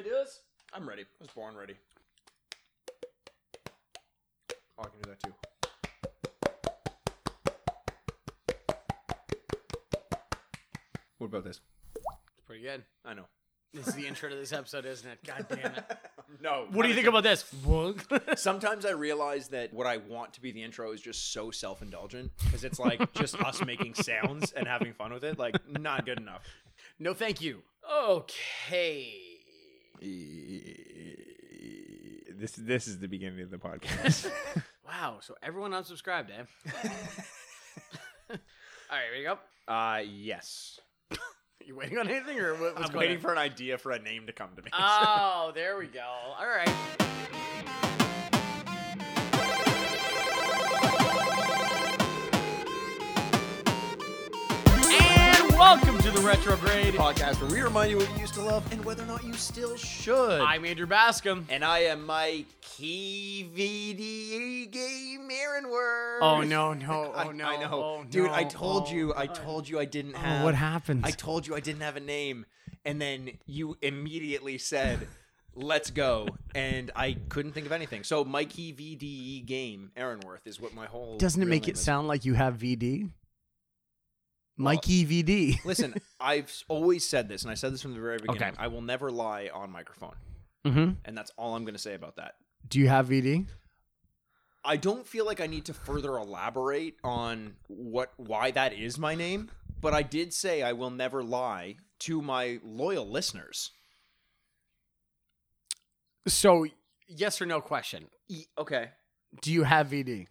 ready to do this? I'm ready. I was born ready. Oh, I can do that too. What about this? It's pretty good. I know. This is the intro to this episode, isn't it? God damn it. no. What do you think about this? Sometimes I realize that what I want to be the intro is just so self-indulgent because it's like just us making sounds and having fun with it. Like not good enough. no, thank you. Okay. This this is the beginning of the podcast. Wow. So everyone unsubscribed, eh? All right, ready to go? uh yes. You waiting on anything, or what, what's I'm going waiting on? for an idea for a name to come to me. Oh, there we go. All right. Welcome to the Retrograde. podcast where we remind you what you used to love and whether or not you still should. I'm Andrew Bascom. and I am Mike KVD Game Aaronworth. Oh no, no, oh no, I know, oh, dude. no, I told oh, you, I oh. told you, I didn't Oh, have. what happened? I told you I didn't have a name, and then you immediately said, "Let's go," and I couldn't think of anything. So Mikey VDE Game Aaronworth is what my whole. Doesn't it make it is. sound like you have VD? Mikey VD. Listen, I've always said this, and I said this from the very beginning. Okay. I will never lie on microphone, Mm-hmm. and that's all I'm going to say about that. Do you have VD? I don't feel like I need to further elaborate on what why that is my name, but I did say I will never lie to my loyal listeners. So, yes or no question. E- okay. Do you have VD?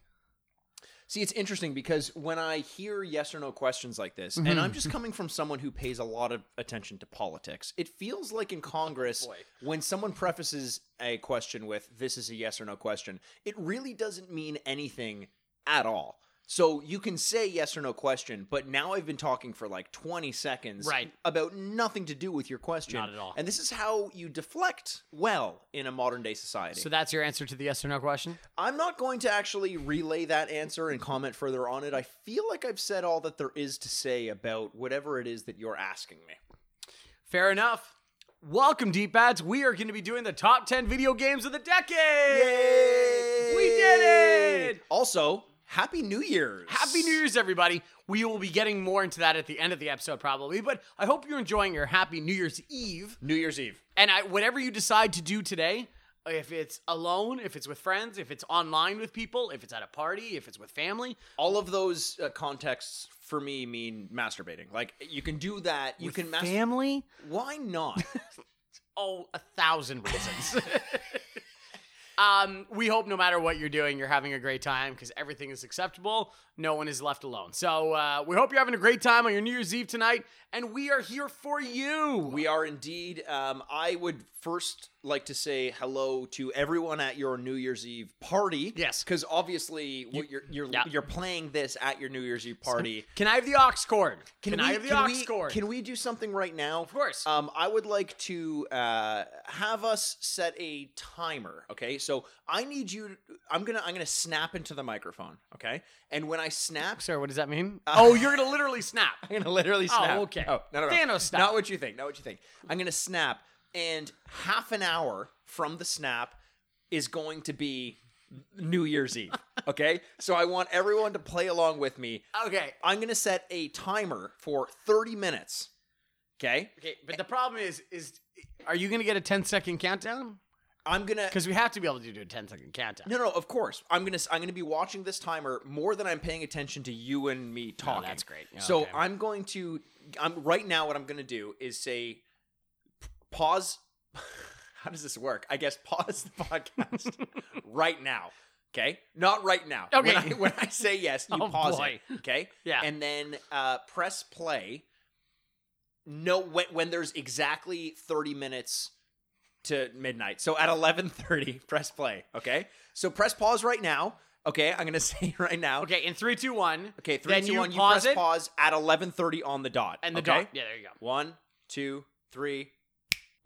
See, it's interesting because when I hear yes or no questions like this, Mhm. and I'm just coming from someone who pays a lot of attention to politics, it feels like in Congress, boy. when someone prefaces a question with, this is a yes or no question, it really doesn't mean anything at all. So you can say yes or no question, but now I've been talking for like 20 seconds Right. about nothing to do with your question. Not at all. And this is how you deflect well in a modern day society. So that's your answer to the yes or no question? I'm not going to actually relay that answer and comment further on it. I feel like I've said all that there is to say about whatever it is that you're asking me. Fair enough. Welcome, Deep Bats. We are going to be doing the top 10 video games of the decade. Yay! We did it. Also, Happy New Year's. Happy New Year's, everybody. We will be getting more into that at the end of the episode, probably, but I hope you're enjoying your happy New Year's Eve. New Year's Eve. And I, whatever you decide to do today, if it's alone, if it's with friends, if it's online with people, if it's at a party, if it's with family, All of those uh, contexts for me mean masturbating. Like you can do that. You with can masturbate. family. Why not? Oh, a thousand reasons. um, we hope no matter what you're doing, you're having a great time because everything is acceptable. No one is left alone. So uh, we hope you're having a great time on your New Year's Eve tonight, and we are here for you. We are indeed. Um, I would first like to say hello to everyone at your New Year's Eve party. Yes. because obviously what you're you're Yeah. you're playing this at your New Year's Eve party. Can I have the aux cord? Can, we, I have the can aux we, cord? Can we do something right now? Of course. Um, I would like to uh, have us set a timer. Okay, so I need you. I'm gonna I'm gonna snap into the microphone. Okay, and when I snap, Sir, what does that mean? Uh, oh, you're gonna literally snap. I'm gonna literally Oh, snap. okay. Oh, no, no, no. Thanos style. Not what you think. Not what you think. I'm gonna snap, and half an hour from the snap is going to be New Year's Eve. Okay, so I want everyone to play along with me. Okay. I'm gonna set a timer for 30 minutes. Okay, Okay, but the problem is, is are you gonna get a 10 second countdown? I'm gonna. Because we have to be able to do a 10 second countdown. No, no, of course. I'm gonna I'm gonna be watching this timer more than I'm paying attention to you and me talking. that's great. Yeah, so okay. I'm going to I'm right now what I'm gonna do is say pause how does this work? I guess pause the podcast right now. Okay? Not right now. Okay. When I, when I say yes, you Oh, pause boy. it. Okay? Yeah. And then uh press play. No when when there's exactly 30 minutes to midnight. So at 11:30, press play. Okay. So press pause right now. Okay, I'm gonna say right now. Okay, in three, two, one. Okay, three, Then two, you one. You pause press it. pause at 11:30 on the dot. And the okay? dot. Yeah, there you go. One, two, three.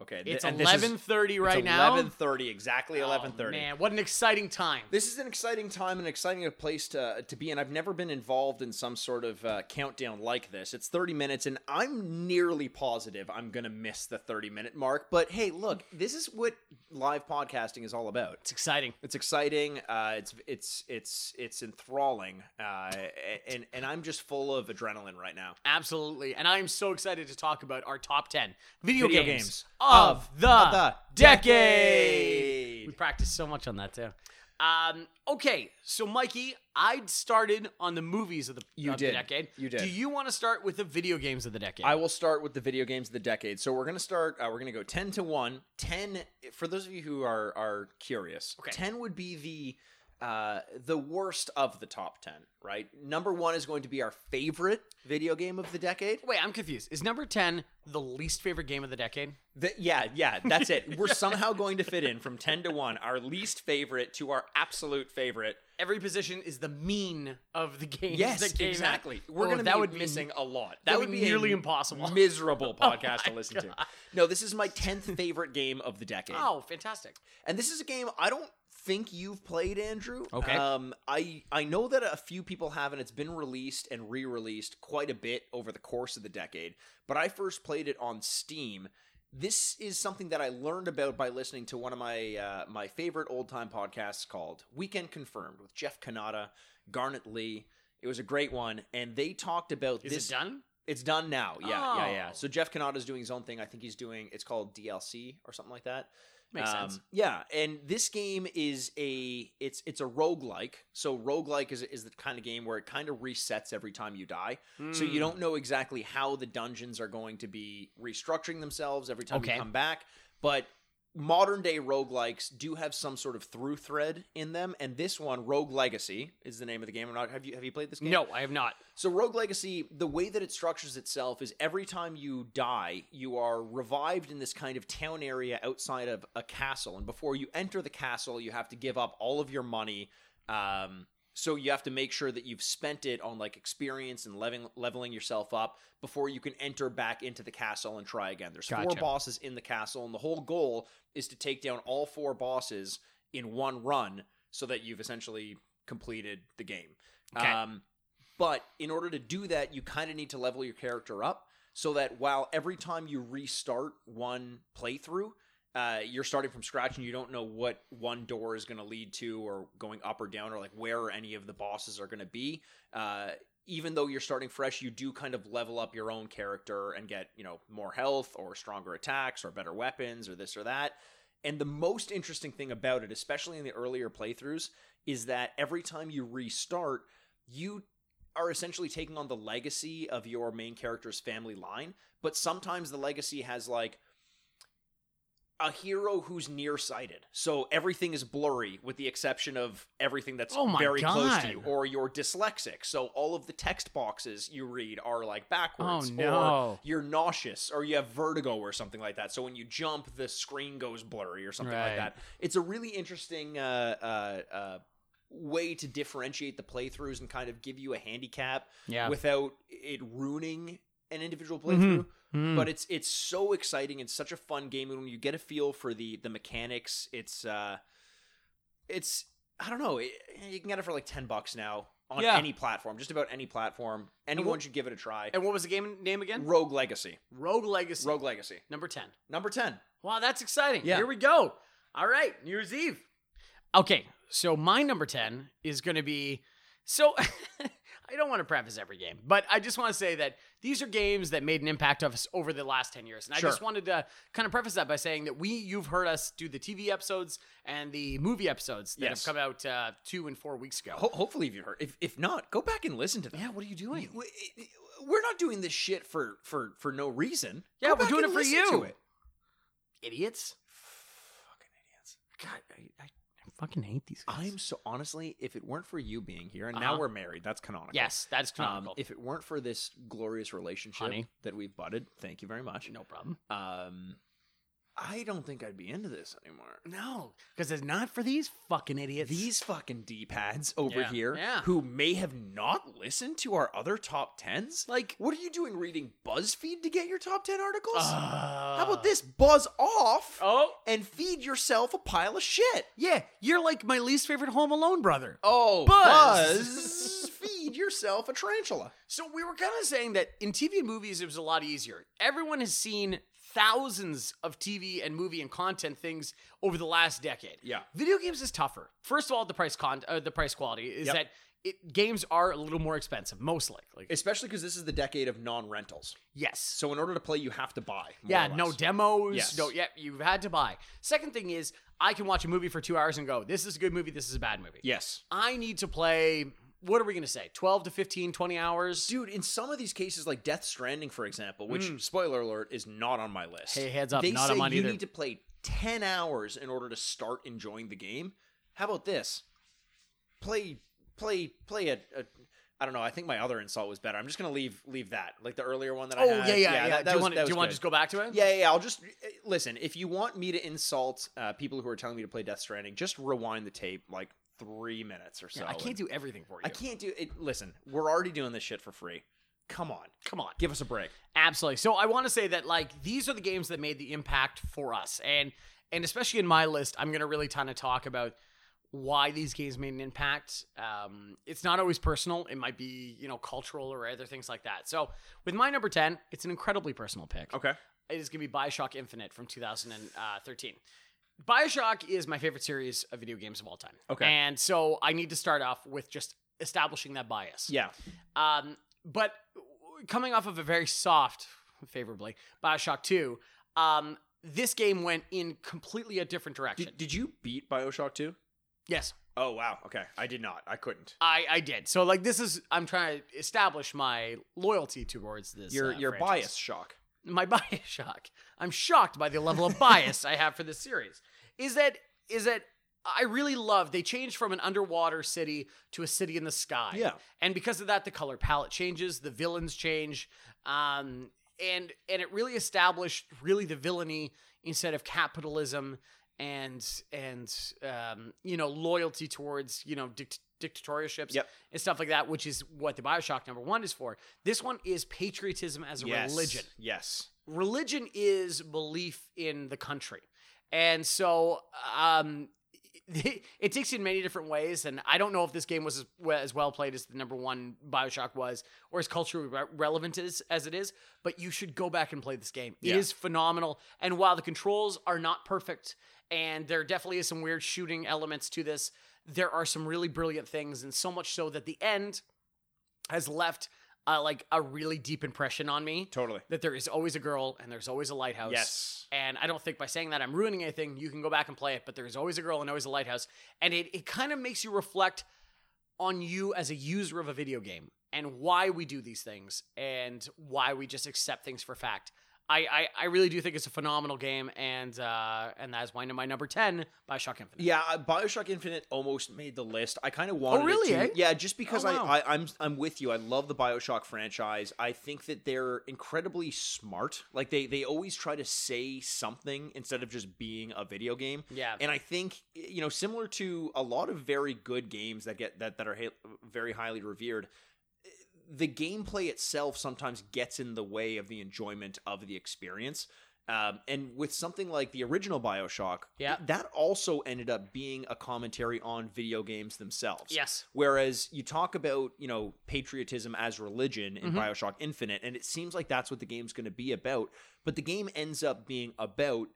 Okay, th- It's and eleven thirty right it's now. 11:30, exactly Oh, 11:30. man, what an exciting time! This is an exciting time, an exciting place to to be in. I've never been involved in some sort of uh, countdown like this. It's 30 minutes, and I'm nearly positive I'm gonna miss the 30 minute mark. But hey, look, this is what live podcasting is all about. It's exciting. It's exciting. Uh, it's it's it's it's enthralling, uh, and and I'm just full of adrenaline right now. Absolutely. And I am so excited to talk about our top 10 video, Video games, games of, the, of the decade. decade. We practiced so much on that too. Um, okay, so Mikey, I'd started on the movies of the, You of the did. decade. You did. Do you want to start with the video games of the decade? I will start with the video games of the decade. So we're gonna start. Uh, we're gonna go ten to one. Ten for those of you who are are curious. Okay. Ten would be the uh, the worst of the top ten. Right. Number one is going to be our favorite video game of the decade. Wait, I'm confused. Is number 10 the least favorite game of the decade? The, yeah, yeah, that's it. We're somehow going to fit in from ten to one, our least favorite to our absolute favorite. Every position is the mean of the games Yes, that came out. exactly. We're Oh, going to that be would be- missing a lot. that That, would be nearly impossible. Miserable Oh podcast my to listen to. No, this is my tenth favorite game of the decade. Oh, fantastic. And this is a game I don't think you've played, Andrew. Okay. Um, I I know that a few people have, and it's been released and re-released quite a bit over the course of the decade. But I first played it on Steam. This is something that I learned about by listening to one of my uh, my favorite old time podcasts called Weekend Confirmed with Jeff Cannata, Garnett Lee. It was a great one, and they talked about Is this. it done? It's done now. Yeah, yeah, yeah. Oh. So Jeff Cannata's doing his own thing. I think he's doing. It's called DLC or something like that. Makes Um, sense. Yeah, and this game is a it's it's a roguelike. So roguelike is is the kind of game where it kind of resets every time you die. So Hmm. you don't know exactly how the dungeons are going to be restructuring themselves every time Okay. you come back, but modern day roguelikes do have some sort of through thread in them and this one rogue legacy is the name of the game I'm not have you have you played this game No, I have not. so Rogue Legacy, the way that it structures itself is every time you die, you are revived in this kind of town area outside of a castle, and before you enter the castle, you have to give up all of your money. Um, so you have to make sure that you've spent it on like experience and leveling leveling yourself up before you can enter back into the castle and try again. There's four bosses in the castle, and the whole goal is to take down all four bosses in one run, so that you've essentially completed the game. Okay. Um, but in order to do that, you kind of need to level your character up so that while every time you restart one playthrough, uh, you're starting from scratch and you don't know what one door is going to lead to or going up or down or like where any of the bosses are going to be. Uh, even though you're starting fresh, you do kind of level up your own character and get, you know, more health or stronger attacks or better weapons or this or that. And the most interesting thing about it, especially in the earlier playthroughs, is that every time you restart, you are essentially taking on the legacy of your main character's family line, but sometimes the legacy has like a hero who's nearsighted. So everything is blurry with the exception of everything that's Oh very close to you. Or you're dyslexic. So all of the text boxes you read are like backwards. Oh, Or no. you're nauseous or you have vertigo or something like that. So when you jump, the screen goes blurry or something like that. It's a really interesting uh, uh, uh, way to differentiate the playthroughs and kind of give you a handicap Yeah. without it ruining an individual playthrough. Hmm. But it's it's so exciting. It's such a fun game, and when you get a feel for the the mechanics, it's uh, it's I don't know. It, you can get it for like ten bucks now on Yeah. any platform, just about any platform. Anyone should give it a try. and what was the game name again? Rogue Legacy. Rogue Legacy. Rogue Legacy. Number 10. Number ten. Wow, that's exciting. Yeah. Here we go. All right, New Year's Eve. Okay, so my number 10 is going to be so I don't want to preface every game, but I just want to say that these are games that made an impact of us over the last 10 years. And Sure. I just wanted to kind of preface that by saying that we you've heard us do the TV episodes and the movie episodes that Yes. have come out uh, 2 and 4 weeks ago. Ho- hopefully, if you heard. If if not, go back and listen to them. yeah, what are you doing? We- We're not doing this shit for for for no reason. Yeah, Go we're doing it for you. Idiots. Fucking idiots. God, I, I fucking hate these guys. I'm so honestly, if it weren't for you being here, and Uh-huh. now we're married, that's canonical. Yes, that's Um, canonical. if it weren't for this glorious relationship Honey. that we've budded, thank you very much. no problem. Um, I don't think I'd be into this anymore. No, because it's not for these fucking idiots. These fucking D pads over Yeah, here, yeah. who may have not listened to our other top tens. like, What are you doing reading BuzzFeed to get your top 10 articles? uh, How about this? Buzz off Oh, and feed yourself a pile of shit. yeah, you're like my least favorite Home Alone brother. Oh, Buzz. Buzz. feed yourself a tarantula. So we were kind of saying that in TV and movies, it was a lot easier. Everyone has seen thousands of TV and movie and content things over the last decade. Yeah. Video games is tougher. First of all, the price con uh, the price quality is Yep. that it, games are a little more expensive, most likely. Especially because this is the decade of non rentals. yes. So in order to play, you have to buy. Yeah, no demos. Yes. No, yeah, you've had to buy. Second thing is, I can watch a movie for two hours and go, this is a good movie, this is a bad movie. Yes. I need to play, what are we going to say, 12 to 15, 20 hours? Dude, in some of these cases, like Death Stranding, for example, which spoiler alert is not on my list. Hey, heads up, they not say on mine you either. need to play ten hours in order to start enjoying the game. How about this? Play, play, play a. a I don't know. I think my other insult was better. I'm just gonna leave leave that, like the earlier one that I oh, had. yeah, yeah, yeah. that- that do you want, do you want to just go back to it? Yeah, yeah, yeah. I'll just listen. If you want me to insult uh, people who are telling me to play Death Stranding, just rewind the tape like three minutes or so. Yeah, I can't and- do everything for you. I can't do it. Listen, we're already doing this shit for free. Come on, Come on. give us a break. Absolutely. So I want to say that like these are the games that made the impact for us, and and especially in my list, I'm gonna really kind of talk about why these games made an impact. Um, it's not always personal. It might be you know cultural or other things like that. So with my number ten, it's an incredibly personal pick. Okay. It is gonna be Bioshock Infinite from 2013. Bioshock is my favorite series of video games of all time. Okay. And so I need to start off with just establishing that bias. Yeah. Um, but coming off of a very soft, favorably, Bioshock 2, um, this game went in completely a different direction. Did, did you beat Bioshock 2? yes, Oh, wow. Okay. I did not. I couldn't. I, I did. So, like, this is, I'm trying to establish my loyalty towards this. Your uh, your franchise. bias shock. My bias shock. I'm shocked by the level of bias I have for this series. Is that, is that, I really love they changed from an underwater city to a city in the sky. Yeah. and because of that the color palette changes the villains change um and and it really established really the villainy instead of capitalism and and um you know loyalty towards you know dict- dictatorships Yep. and stuff like that which is what the bioshock number one is for this one is patriotism as a Yes. religion Yes. religion is belief in the country and so um it takes you in many different ways and i don't know if this game was as, well- played as the number one bioshock was or as culturally re- relevant as, as it is but you should go back and play this game It is Yeah. phenomenal and while the controls are not perfect and there definitely is some weird shooting elements to this there are some really brilliant things and so much so that the end has left uh, like a really deep impression on me Totally. that there is always a girl and there's always a lighthouse. Yes. And I don't think by saying that I'm ruining anything. You can go back and play it, but there's always a girl and always a lighthouse. And it, it kind of makes you reflect on you as a user of a video game and why we do these things and why we just accept things for fact. I, I, I really do think it's a phenomenal game, and uh, and that's why in my number ten, Bioshock Infinite. Yeah, uh, Bioshock Infinite almost made the list. I kind of wanted really, it to. eh? Yeah, just because Oh, wow. I, I I'm I'm with you. I love the Bioshock franchise. I think that they're incredibly smart. Like they they always try to say something instead of just being a video game. Yeah. And I think you know, similar to a lot of very good games that get that that are ha- very highly revered, the gameplay itself sometimes gets in the way of the enjoyment of the experience. Um, and with something like the original Bioshock, Yeah. that also ended up being a commentary on video games themselves. Yes. Whereas you talk about, you know, patriotism as religion in Mhm. Bioshock Infinite, and it seems like that's what the game's going to be about. But the game ends up being about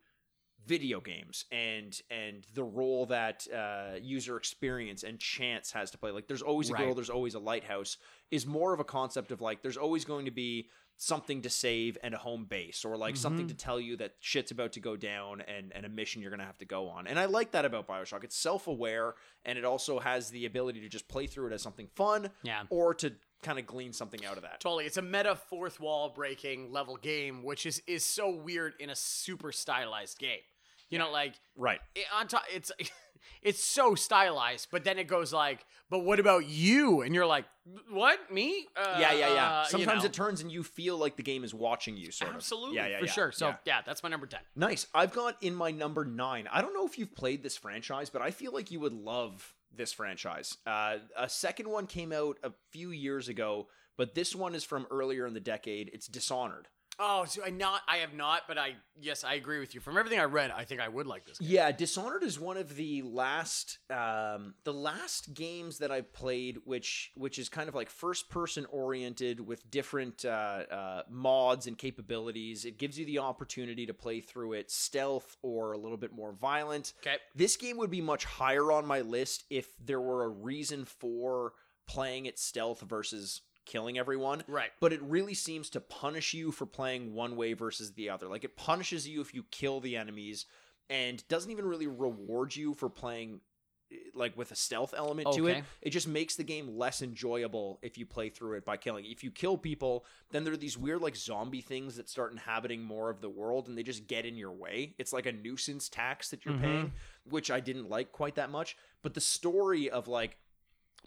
video games and and the role that uh, user experience and chance has to play. Like, there's always a girl, Right. there's always a lighthouse. Is more of a concept of like, there's always going to be something to save and a home base or like something Mhm. to tell you that shit's about to go down and, and a mission you're going to have to go on. And I like that about Bioshock. It's self aware and it also has the ability to just play through it as something fun Yeah. or to kind of glean something out of that. Totally. It's a meta fourth wall breaking level game, which is is so weird in a super stylized game. You know, like Right. it, on top, it's it's so stylized, but then it goes like, but what about you? And you're like, what me? Uh, yeah, yeah, yeah. uh, you Sometimes know. it turns and you feel like the game is watching you, sort of. absolutely Yeah, yeah, for yeah, sure. So yeah. yeah. that's my number ten. Nice. I've got in my number nine. I don't know if you've played this franchise, but I feel like you would love this franchise. Uh, a second one came out a few years ago, but this one is from earlier in the decade. It's Dishonored. Oh, so I not I have not, but I yes I agree with you. From everything I read, I think I would like this. Game. Yeah, Dishonored is one of the last um, the last games that I've played, which which is kind of like first person oriented with different uh, uh, mods and capabilities. It gives you the opportunity to play through it stealth or a little bit more violent. Okay. This game would be much higher on my list if there were a reason for playing it stealth versus killing everyone. Right. But it really seems to punish you for playing one way versus the other. Like it punishes you if you kill the enemies and doesn't even really reward you for playing eh, like with a stealth element to it. It just makes the game less enjoyable if you play through it by killing. If you kill people, then there are these weird like zombie things that start inhabiting more of the world and they just get in your way. It's like a nuisance tax that you're Mhm. paying, which I didn't like quite that much. But the story of like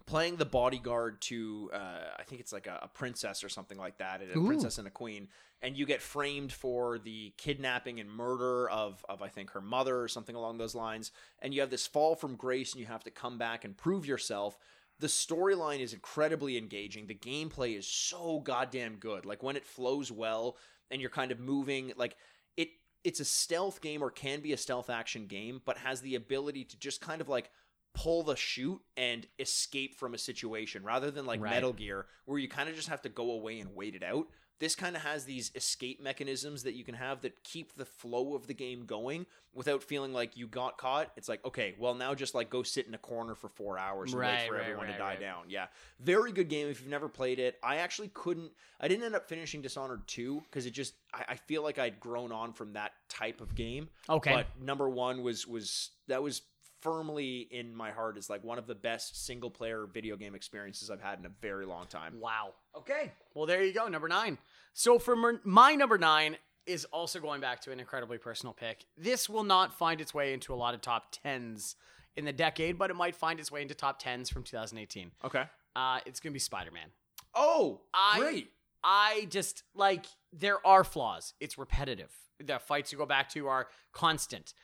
playing the bodyguard to uh, I think it's like a, a princess or something like that, a Ooh. princess and a queen, and you get framed for the kidnapping and murder of of I think her mother or something along those lines, and you have this fall from grace and you have to come back and prove yourself. The storyline is incredibly engaging. The gameplay is so goddamn good. Like when it flows well and you're kind of moving like it it's a stealth game or can be a stealth action game, but has the ability to just kind of like pull the shoot and escape from a situation rather than like Right. Metal Gear where you kind of just have to go away and wait it out. This kind of has these escape mechanisms that you can have that keep the flow of the game going without feeling like you got caught. It's like, okay, well now just like go sit in a corner for 4 hours and wait for right, everyone to die right. down. Yeah. Very good game if you've never played it. I actually couldn't I didn't end up finishing Dishonored 2 because it just I, I feel like I'd grown on from that type of game. Okay. But number one was was that was firmly in my heart as like one of the best single player video game experiences I've had in a very long time. Wow. Okay. Well, there you go. Number nine. So for mer- my number nine is also going back to an incredibly personal pick. This will not find its way into a lot of top tens in the decade, but it might find its way into top tens from 2018. Okay. Uh, it's gonna be Spider Man. Oh, I- great. I just like there are flaws. It's repetitive. The fights you go back to are constant,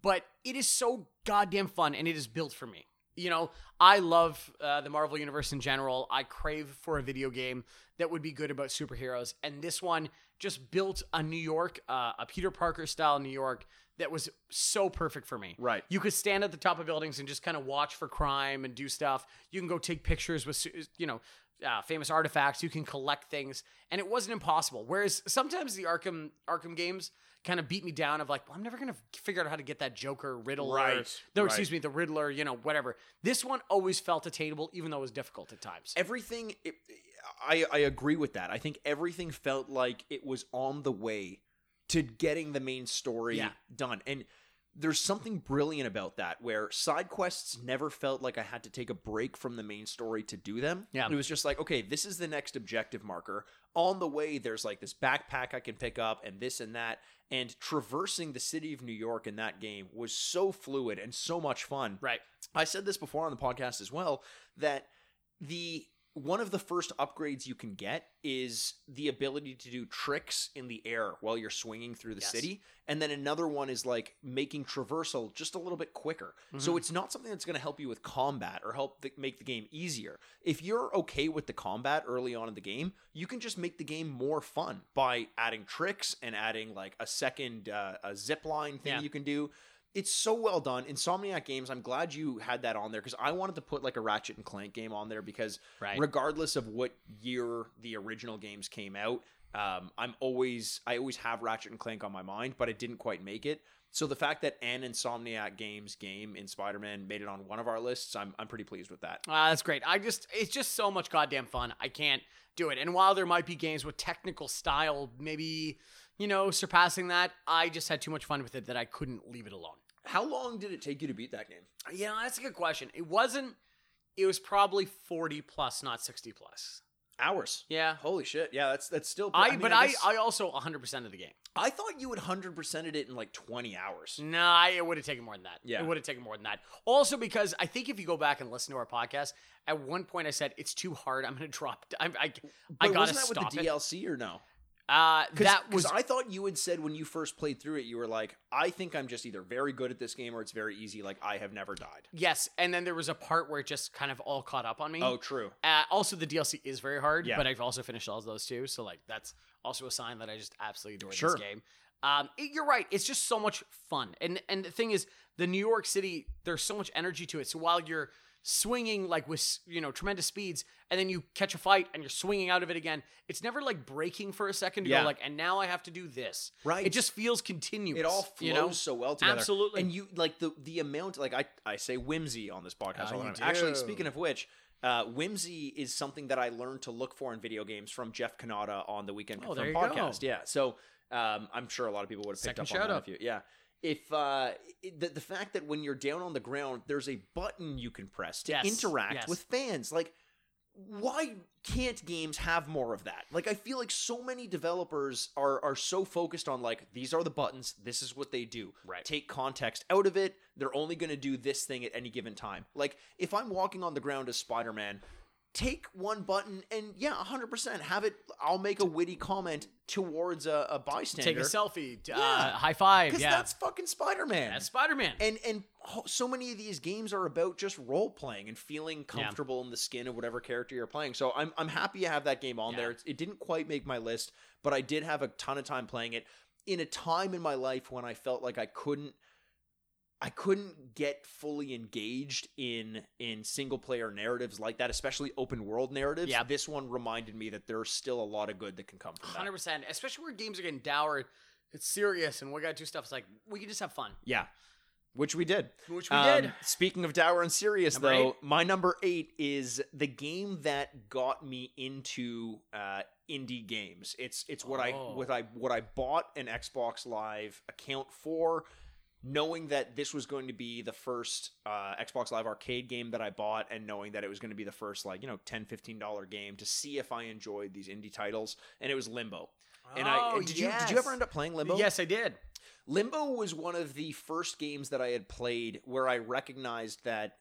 but it is so goddamn fun and it is built for me. You know, I love uh, the Marvel universe in general. I crave for a video game that would be good about superheroes, and this one just built a New York, uh, a Peter Parker style New York that was so perfect for me. Right. You could stand at the top of buildings and just kind of watch for crime and do stuff. You can go take pictures with, you know, uh, famous artifacts. You can collect things, and it wasn't impossible. Whereas sometimes the Arkham Arkham games kind of beat me down. Of like, well, I'm never gonna figure out how to get that Joker Riddler. Right, No, right. excuse me, the Riddler. You know, whatever. This one always felt attainable, even though it was difficult at times. Everything it, I I agree with that. I think everything felt like it was on the way to getting the main story Yeah. done. And there's something brilliant about that where side quests never felt like I had to take a break from the main story to do them. Yeah. It was just like, okay, this is the next objective marker. On the way, there's like this backpack I can pick up and this and that. And traversing the city of New York in that game was so fluid and so much fun. Right. I said this before on the podcast as well that the one of the first upgrades you can get is the ability to do tricks in the air while you're swinging through the Yes. city. And then another one is like making traversal just a little bit quicker. So it's not something that's going to help you with combat or help make the game easier. If you're okay with the combat early on in the game you can just make the game more fun by adding tricks and adding like a second uh, a zip line thing Yeah. you can do it's so well done. Insomniac Games, I'm glad you had that on there because I wanted to put like a Ratchet and Clank game on there because Right. regardless of what year the original games came out, um, I'm always I always have Ratchet and Clank on my mind, but I didn't quite make it. So the fact that an Insomniac Games game in Spider-Man made it on one of our lists, I'm I'm pretty pleased with that. Uh, that's great. I just, it's just so much goddamn fun. I can't do it. And while there might be games with technical style, maybe, you know, surpassing that, I just had too much fun with it that I couldn't leave it alone. How long did it take you to beat that game? Yeah, that's a good question. It wasn't, it was probably 40 plus, not 60 plus. Hours. Yeah. Holy shit. Yeah, that's that's still. I, mean, but I, I, guess- I also 100% of the game. I thought you would hundred percented it in like twenty hours. No, I, it would have taken more than that. Yeah. It would have taken more than that. Also, because I think if you go back and listen to our podcast, at one point I said it's too hard. I'm going to drop. I, I, I But wasn't that stop with the it. DLC or no? Uh, that was I thought you had said when you first played through it, you were like, I think I'm just either very good at this game or it's very easy. Like I have never died. yes, and then there was a part where it just kind of all caught up on me. Oh, true. Uh, also, the DLC is very hard, Yeah. but I've also finished all of those too. So like that's also a sign that I just absolutely adore Sure. this game. Um, it- you're right. It's just so much fun, and and the thing is, the New York City, there's so much energy to it. So while you're swinging like with you know tremendous speeds, and then you catch a fight and you're swinging out of it again, it's never like breaking for a second to Yeah. go like, and now I have to do this. Right. It just feels continuous. It all flows you know? so well together. Absolutely. And you like the the amount like I I say whimsy on this podcast Oh, all the time. Actually, speaking of which, uh, whimsy is something that I learned to look for in video games from Jeff Cannata on the Weekend Oh, Confirmed there you go. podcast. Yeah. So um, I'm sure a lot of people would have picked Second up on shout that out. if you yeah. If uh, the, the fact that when you're down on the ground, there's a button you can press to Yes, interact yes. with fans. Like, why can't games have more of that? Like I feel like so many developers are are so focused on like these are the buttons, this is what they do. Right. Take context out of it. They're only going to do this thing at any given time. Like if I'm walking on the ground as Spider-Man, take one button and yeah, 100% have it I'll make a witty comment towards a, a bystander. Take a selfie, uh, Yeah. high five. Cuz Yeah, that's fucking Spider-Man. that's Spider Man. And and so many of these games are about just role playing and feeling comfortable in the skin of whatever character you're playing. So I'm I'm happy to have that game on Yeah. there. It's, it didn't quite make my list, but I did have a ton of time playing it in a time in my life when I felt like I couldn't I couldn't get fully engaged in in single player narratives like that, especially open world narratives. Yeah. This one reminded me that there's still a lot of good that can come from that. Hundred percent, especially where games are getting dour. It's serious, and we got to do stuff. It's like we can just have fun, Yeah. Which we did. which we Um, did. Speaking of dour and serious, Number though, eight? my number eight is the game that got me into uh, indie games. It's it's what I Oh. what I what I bought an Xbox Live account for, knowing that this was going to be the first uh, Xbox Live Arcade game that I bought, and knowing that it was going to be the first like you know 10 15 dollar game to see if I enjoyed these indie titles, and it was Limbo. And I Oh, did you did you ever end up playing Limbo? Yes, I did. Limbo was one of the first games that I had played where I recognized that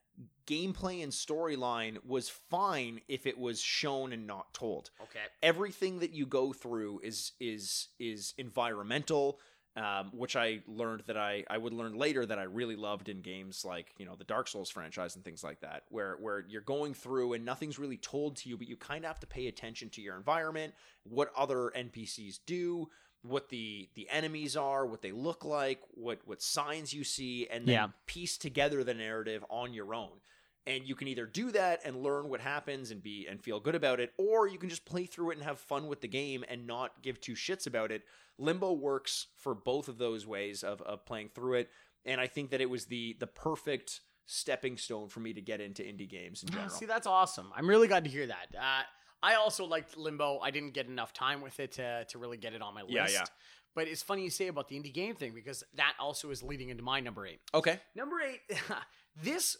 gameplay and storyline was fine if it was shown and not told. Okay. Everything that you go through is is is environmental, um, which I learned that I I would learn later that I really loved in games like you know the Dark Souls franchise and things like that, where where you're going through and nothing's really told to you, but you kind of have to pay attention to your environment, what other NPCs do, what the the enemies are, what they look like, what what signs you see, and then Yeah. piece together the narrative on your own. And you can either do that and learn what happens and be and feel good about it, or you can just play through it and have fun with the game and not give two shits about it. Limbo works for both of those ways of, of playing through it, and I think that it was the the perfect stepping stone for me to get into indie games in general. See, that's awesome. I'm really glad to hear that. Uh, I also liked Limbo. I didn't get enough time with it to, to really get it on my list. Yeah, yeah. But it's funny you say about the indie game thing because that also is leading into my number eight. okay. Number eight, this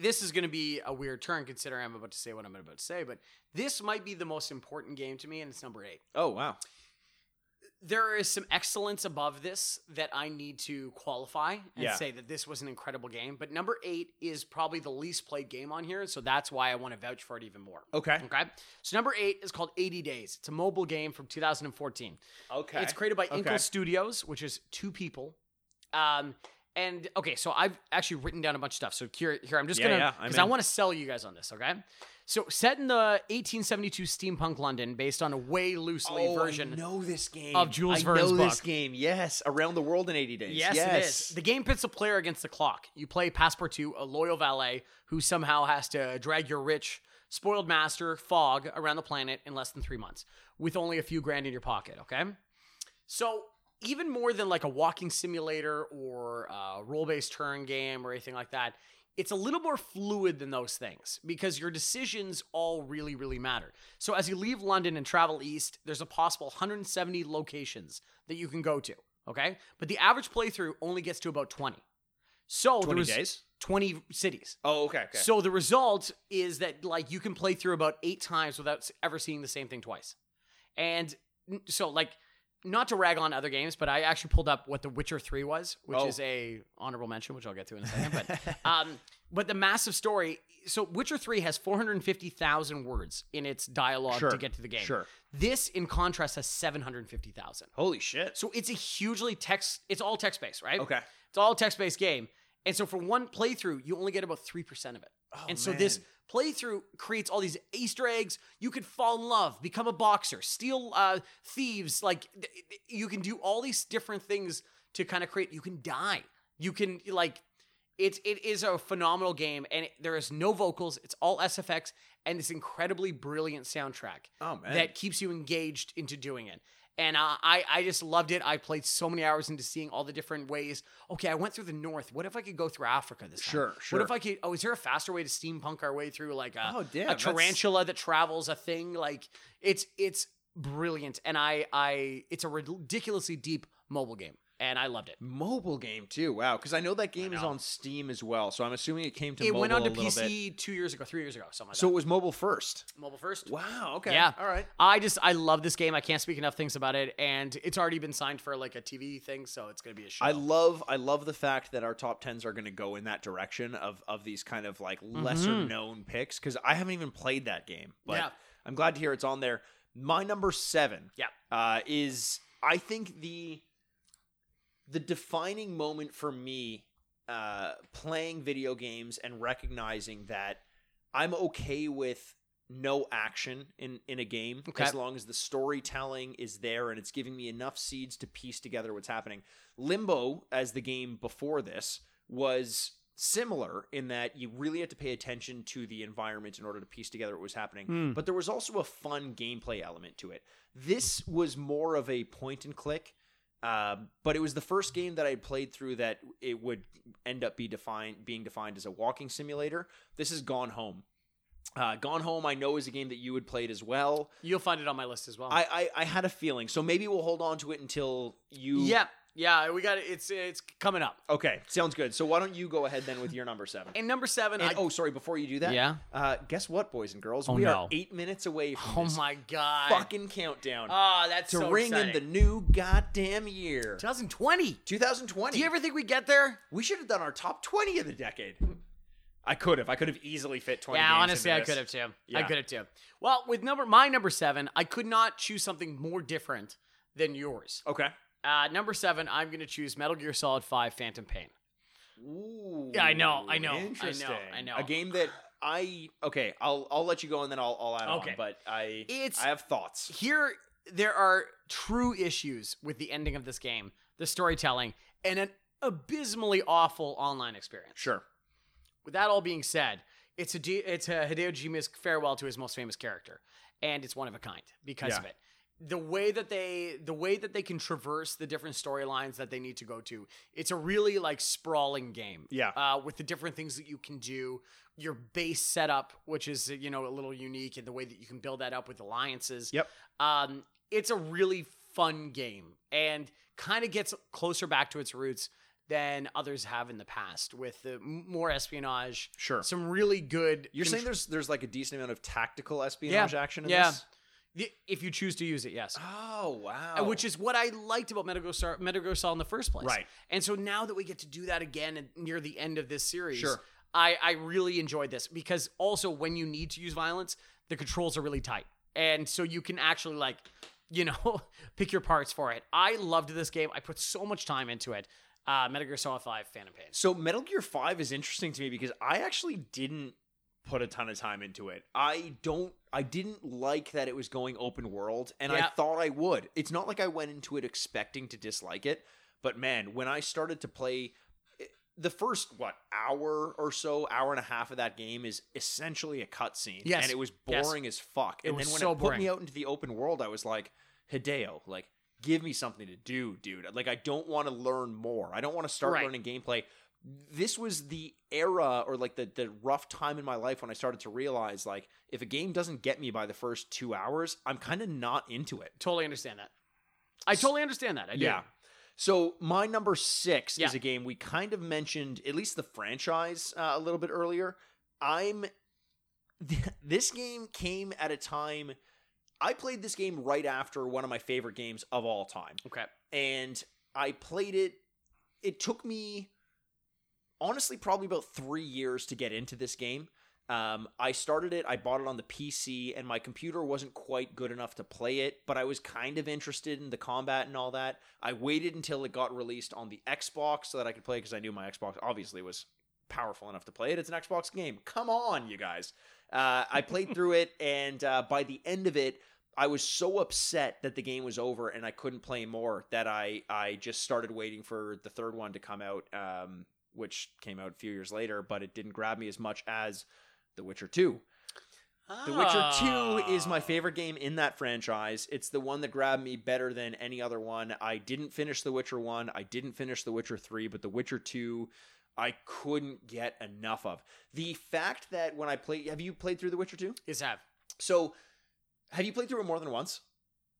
this is going to be a weird turn considering I'm about to say what I'm about to say, but this might be the most important game to me, and it's number eight. Oh wow. There is some excellence above this that I need to qualify and Yeah. say that this was an incredible game. But number eight is probably the least played game on here, so that's why I want to vouch for it even more. Okay. Okay. So number eight is called 80 Days. It's a mobile game from 2014. Okay. It's created by Okay. Inkle Studios, which is two people. Um, and okay, so I've actually written down a bunch of stuff. So here, here I'm just Yeah, gonna yeah, because I want to sell you guys on this. Okay. So set in the 1872 steampunk London, based on a way loosely Oh, version. I know this game of Jules I Verne's know this game. Yes, around the world in eighty days. Yes, it is. The game pits a player against the clock. You play Passepartout, a loyal valet who somehow has to drag your rich, spoiled master, Fogg, around the planet in less than three months with only a few grand in your pocket, okay? So, even more than like a walking simulator or a role based turn game or anything like that, it's a little more fluid than those things because your decisions all really, really matter. So, as you leave London and travel east, there's a possible 170 locations that you can go to, okay? But the average playthrough only gets to about 20. So 20 was days? 20 cities. Oh, okay. okay. So the result is that like you can play through about eight times without ever seeing the same thing twice. And so like not to rag on other games, but I actually pulled up what The Witcher 3 was, which Oh. is a honorable mention, which I'll get to in a second. But um, but the massive story. So Witcher 3 has 450,000 words in its dialogue Sure, to get to the game. Sure. This, in contrast, has 750,000. Holy shit. So it's a hugely text. It's all text based, right? Okay. It's all text based game. And so for one playthrough, you only get about 3% of it. Oh, and so this playthrough creates all these Easter eggs. You could fall in love, become a boxer, steal uh, thieves. Like you can do all these different things to kind of create. You can die. You can like. It's it is a phenomenal game, and it, there is no vocals. It's all SFX, and this incredibly brilliant soundtrack Oh man. that keeps you engaged into doing it. And I, I just loved it. I played so many hours into seeing all the different ways. Okay, I went through the north. What if I could go through Africa this time? Sure, sure. What if I could? Oh, is there a faster way to steampunk our way through like a, Oh, damn, a that's- tarantula that travels a thing? Like it's it's brilliant, and I I it's a ridiculously deep mobile game, and I loved it. mobile game too. Wow, because I know that game is on Steam as well. So I'm assuming it came to It mobile went on to a little bit. PC two years ago, three years ago, something like So that. it was mobile first. mobile first. Wow. Okay. Yeah. All right. I just I love this game. I can't speak enough things about it, and it's already been signed for like a TV thing, so it's gonna be a show. I love I love the fact that our top tens are going to go in that direction of of these kind of like lesser Mhm. known picks because I haven't even played that game, but Yeah. I'm glad to hear it's on there. My number seven, Yeah. uh, is I think the the defining moment for me uh, playing video games and recognizing that I'm okay with no action in in a game Okay. as long as the storytelling is there and it's giving me enough seeds to piece together what's happening. Limbo, as the game before this, was similar in that you really had to pay attention to the environment in order to piece together what was happening. Hmm. But there was also a fun gameplay element to it. This was more of a point and click. Um, but it was the first game that I had played through that it would end up be defined being defined as a walking simulator. This is Gone Home. Uh, Gone Home, I know, is a game that you had played as well. You'll find it on my list as well. I, I I had a feeling, so maybe we'll hold on to it until you. yeah, yeah, we got it. It's it's coming up. Okay, sounds good. So why don't you go ahead then with your number seven? And number seven, And, I, oh, sorry, before you do that, yeah. Uh, guess what, boys and girls? Oh, we no. are eight minutes away from Oh this my god. fucking countdown Oh, that's to so ring in the new goddamn year, 2020. 2020. Do you ever think we get there? We should have done our top 20 of the decade. I could have. I could have easily fit 20 yeah, games honestly, into I could have too. I could have too. Well, with number my number seven, I could not choose something more different than yours. Okay. Uh, number seven, I'm going to choose Metal Gear Solid 5 Phantom Pain. Ooh. Yeah, I know, I know, I know, I know. A game that I okay, I'll I'll let you go and then I'll I'll add Okay. on, but I It's- I have thoughts. Here, there are true issues with the ending of this game, the storytelling, and an abysmally awful online experience. Sure. With that all being said, it's a it's a Hideo Kojima's farewell to his most famous character, and it's one of a kind because Yeah. of it. The way that they the way that they can traverse the different storylines that they need to go to, it's a really like sprawling game. Yeah. Uh, with the different things that you can do, your base setup, which is you know a little unique, and the way that you can build that up with alliances. Yep. Um, it's a really fun game and kind of gets closer back to its roots than others have in the past with the more espionage. Sure. Some really good. You're contr- saying there's there's like a decent amount of tactical espionage action in yeah. this? If you choose to use it, yes. Oh, wow. Which is what I liked about Metal Gear, Sol- Metal Gear Solid in the first place. Right. And so now that we get to do that again near the end of this series, Sure. I, I really enjoyed this because also when you need to use violence, the controls are really tight. And so you can actually like, you know, pick your parts for it. I loved this game. I put so much time into it. Uh, Metal Gear Solid 5 Phantom Pain. So Metal Gear 5 is interesting to me because I actually didn't put a ton of time into it. I don't I didn't like that it was going open world and I thought I would. It's not like I went into it expecting to dislike it, but man, when I started to play eh, the first what hour or so, hour and a half of that game is essentially a cutscene, Yes. and it was Yes. boring as fuck. It and then when so it put boring. me out into the open world, I was like, Hideo, like give me something to do, dude. Like I don't want to learn more. I don't want to start Right. learning gameplay. This was the era or like the the rough time in my life when I started to realize like if a game doesn't get me by the first 2 hours, I'm kind of not into it. Totally understand that. I totally understand that. I do. Yeah. So my number six Yeah. is a game we kind of mentioned, at least the franchise, uh, a little bit earlier. I'm. This game came at a time. I played this game right after one of my favorite games of all time, Okay. and I played it. It took me, honestly, probably about three years to get into this game. Um, I started it, I bought it on the PC, and my computer wasn't quite good enough to play it, but I was kind of interested in the combat and all that. I waited until it got released on the Xbox so that I could play because I knew my Xbox obviously was powerful enough to play it. It's an Xbox game. Come on, you guys. Uh, I played through it, and uh, by the end of it, I was so upset that the game was over and I couldn't play more that I I just started waiting for the third one to come out, um, which came out a few years later, but it didn't grab me as much as The Witcher Two. The Witcher 2 is my Ah. favorite game in that franchise. It's the one that grabbed me better than any other one. I didn't finish The Witcher 1, I didn't finish The Witcher 3, but The Witcher 2 I couldn't get enough of. The fact that when I play have you played through The Witcher 2? Is have? So have you played through it more than once?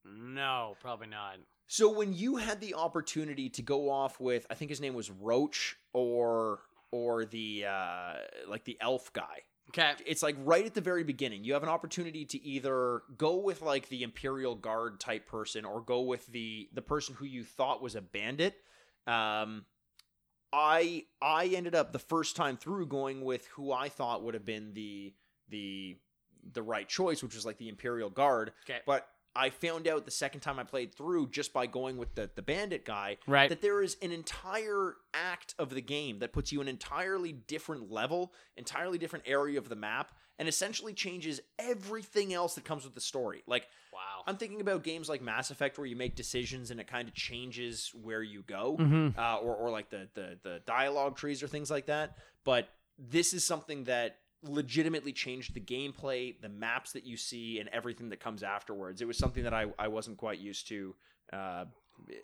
No, probably not. So when you had the opportunity to go off with I think his name was Roach or or the uh like the elf guy Okay. it's like right at the very beginning you have an opportunity to either go with like the imperial guard type person or go with the the person who you thought was a bandit um i i ended up the first time through going with who i thought would have been the the the right choice which was like the imperial guard Okay. but i found out the second time i played through just by going with the the bandit guy Right. that there is an entire act of the game that puts you in an entirely different level, entirely different area of the map, and essentially changes everything else that comes with the story. Like wow. I'm thinking about games like Mass Effect where you make decisions and it kind of changes where you go, Mhm. uh, or or like the the the dialogue trees or things like that. But this is something that legitimately changed the gameplay, the maps that you see, and everything that comes afterwards. It was something that I I wasn't quite used to uh,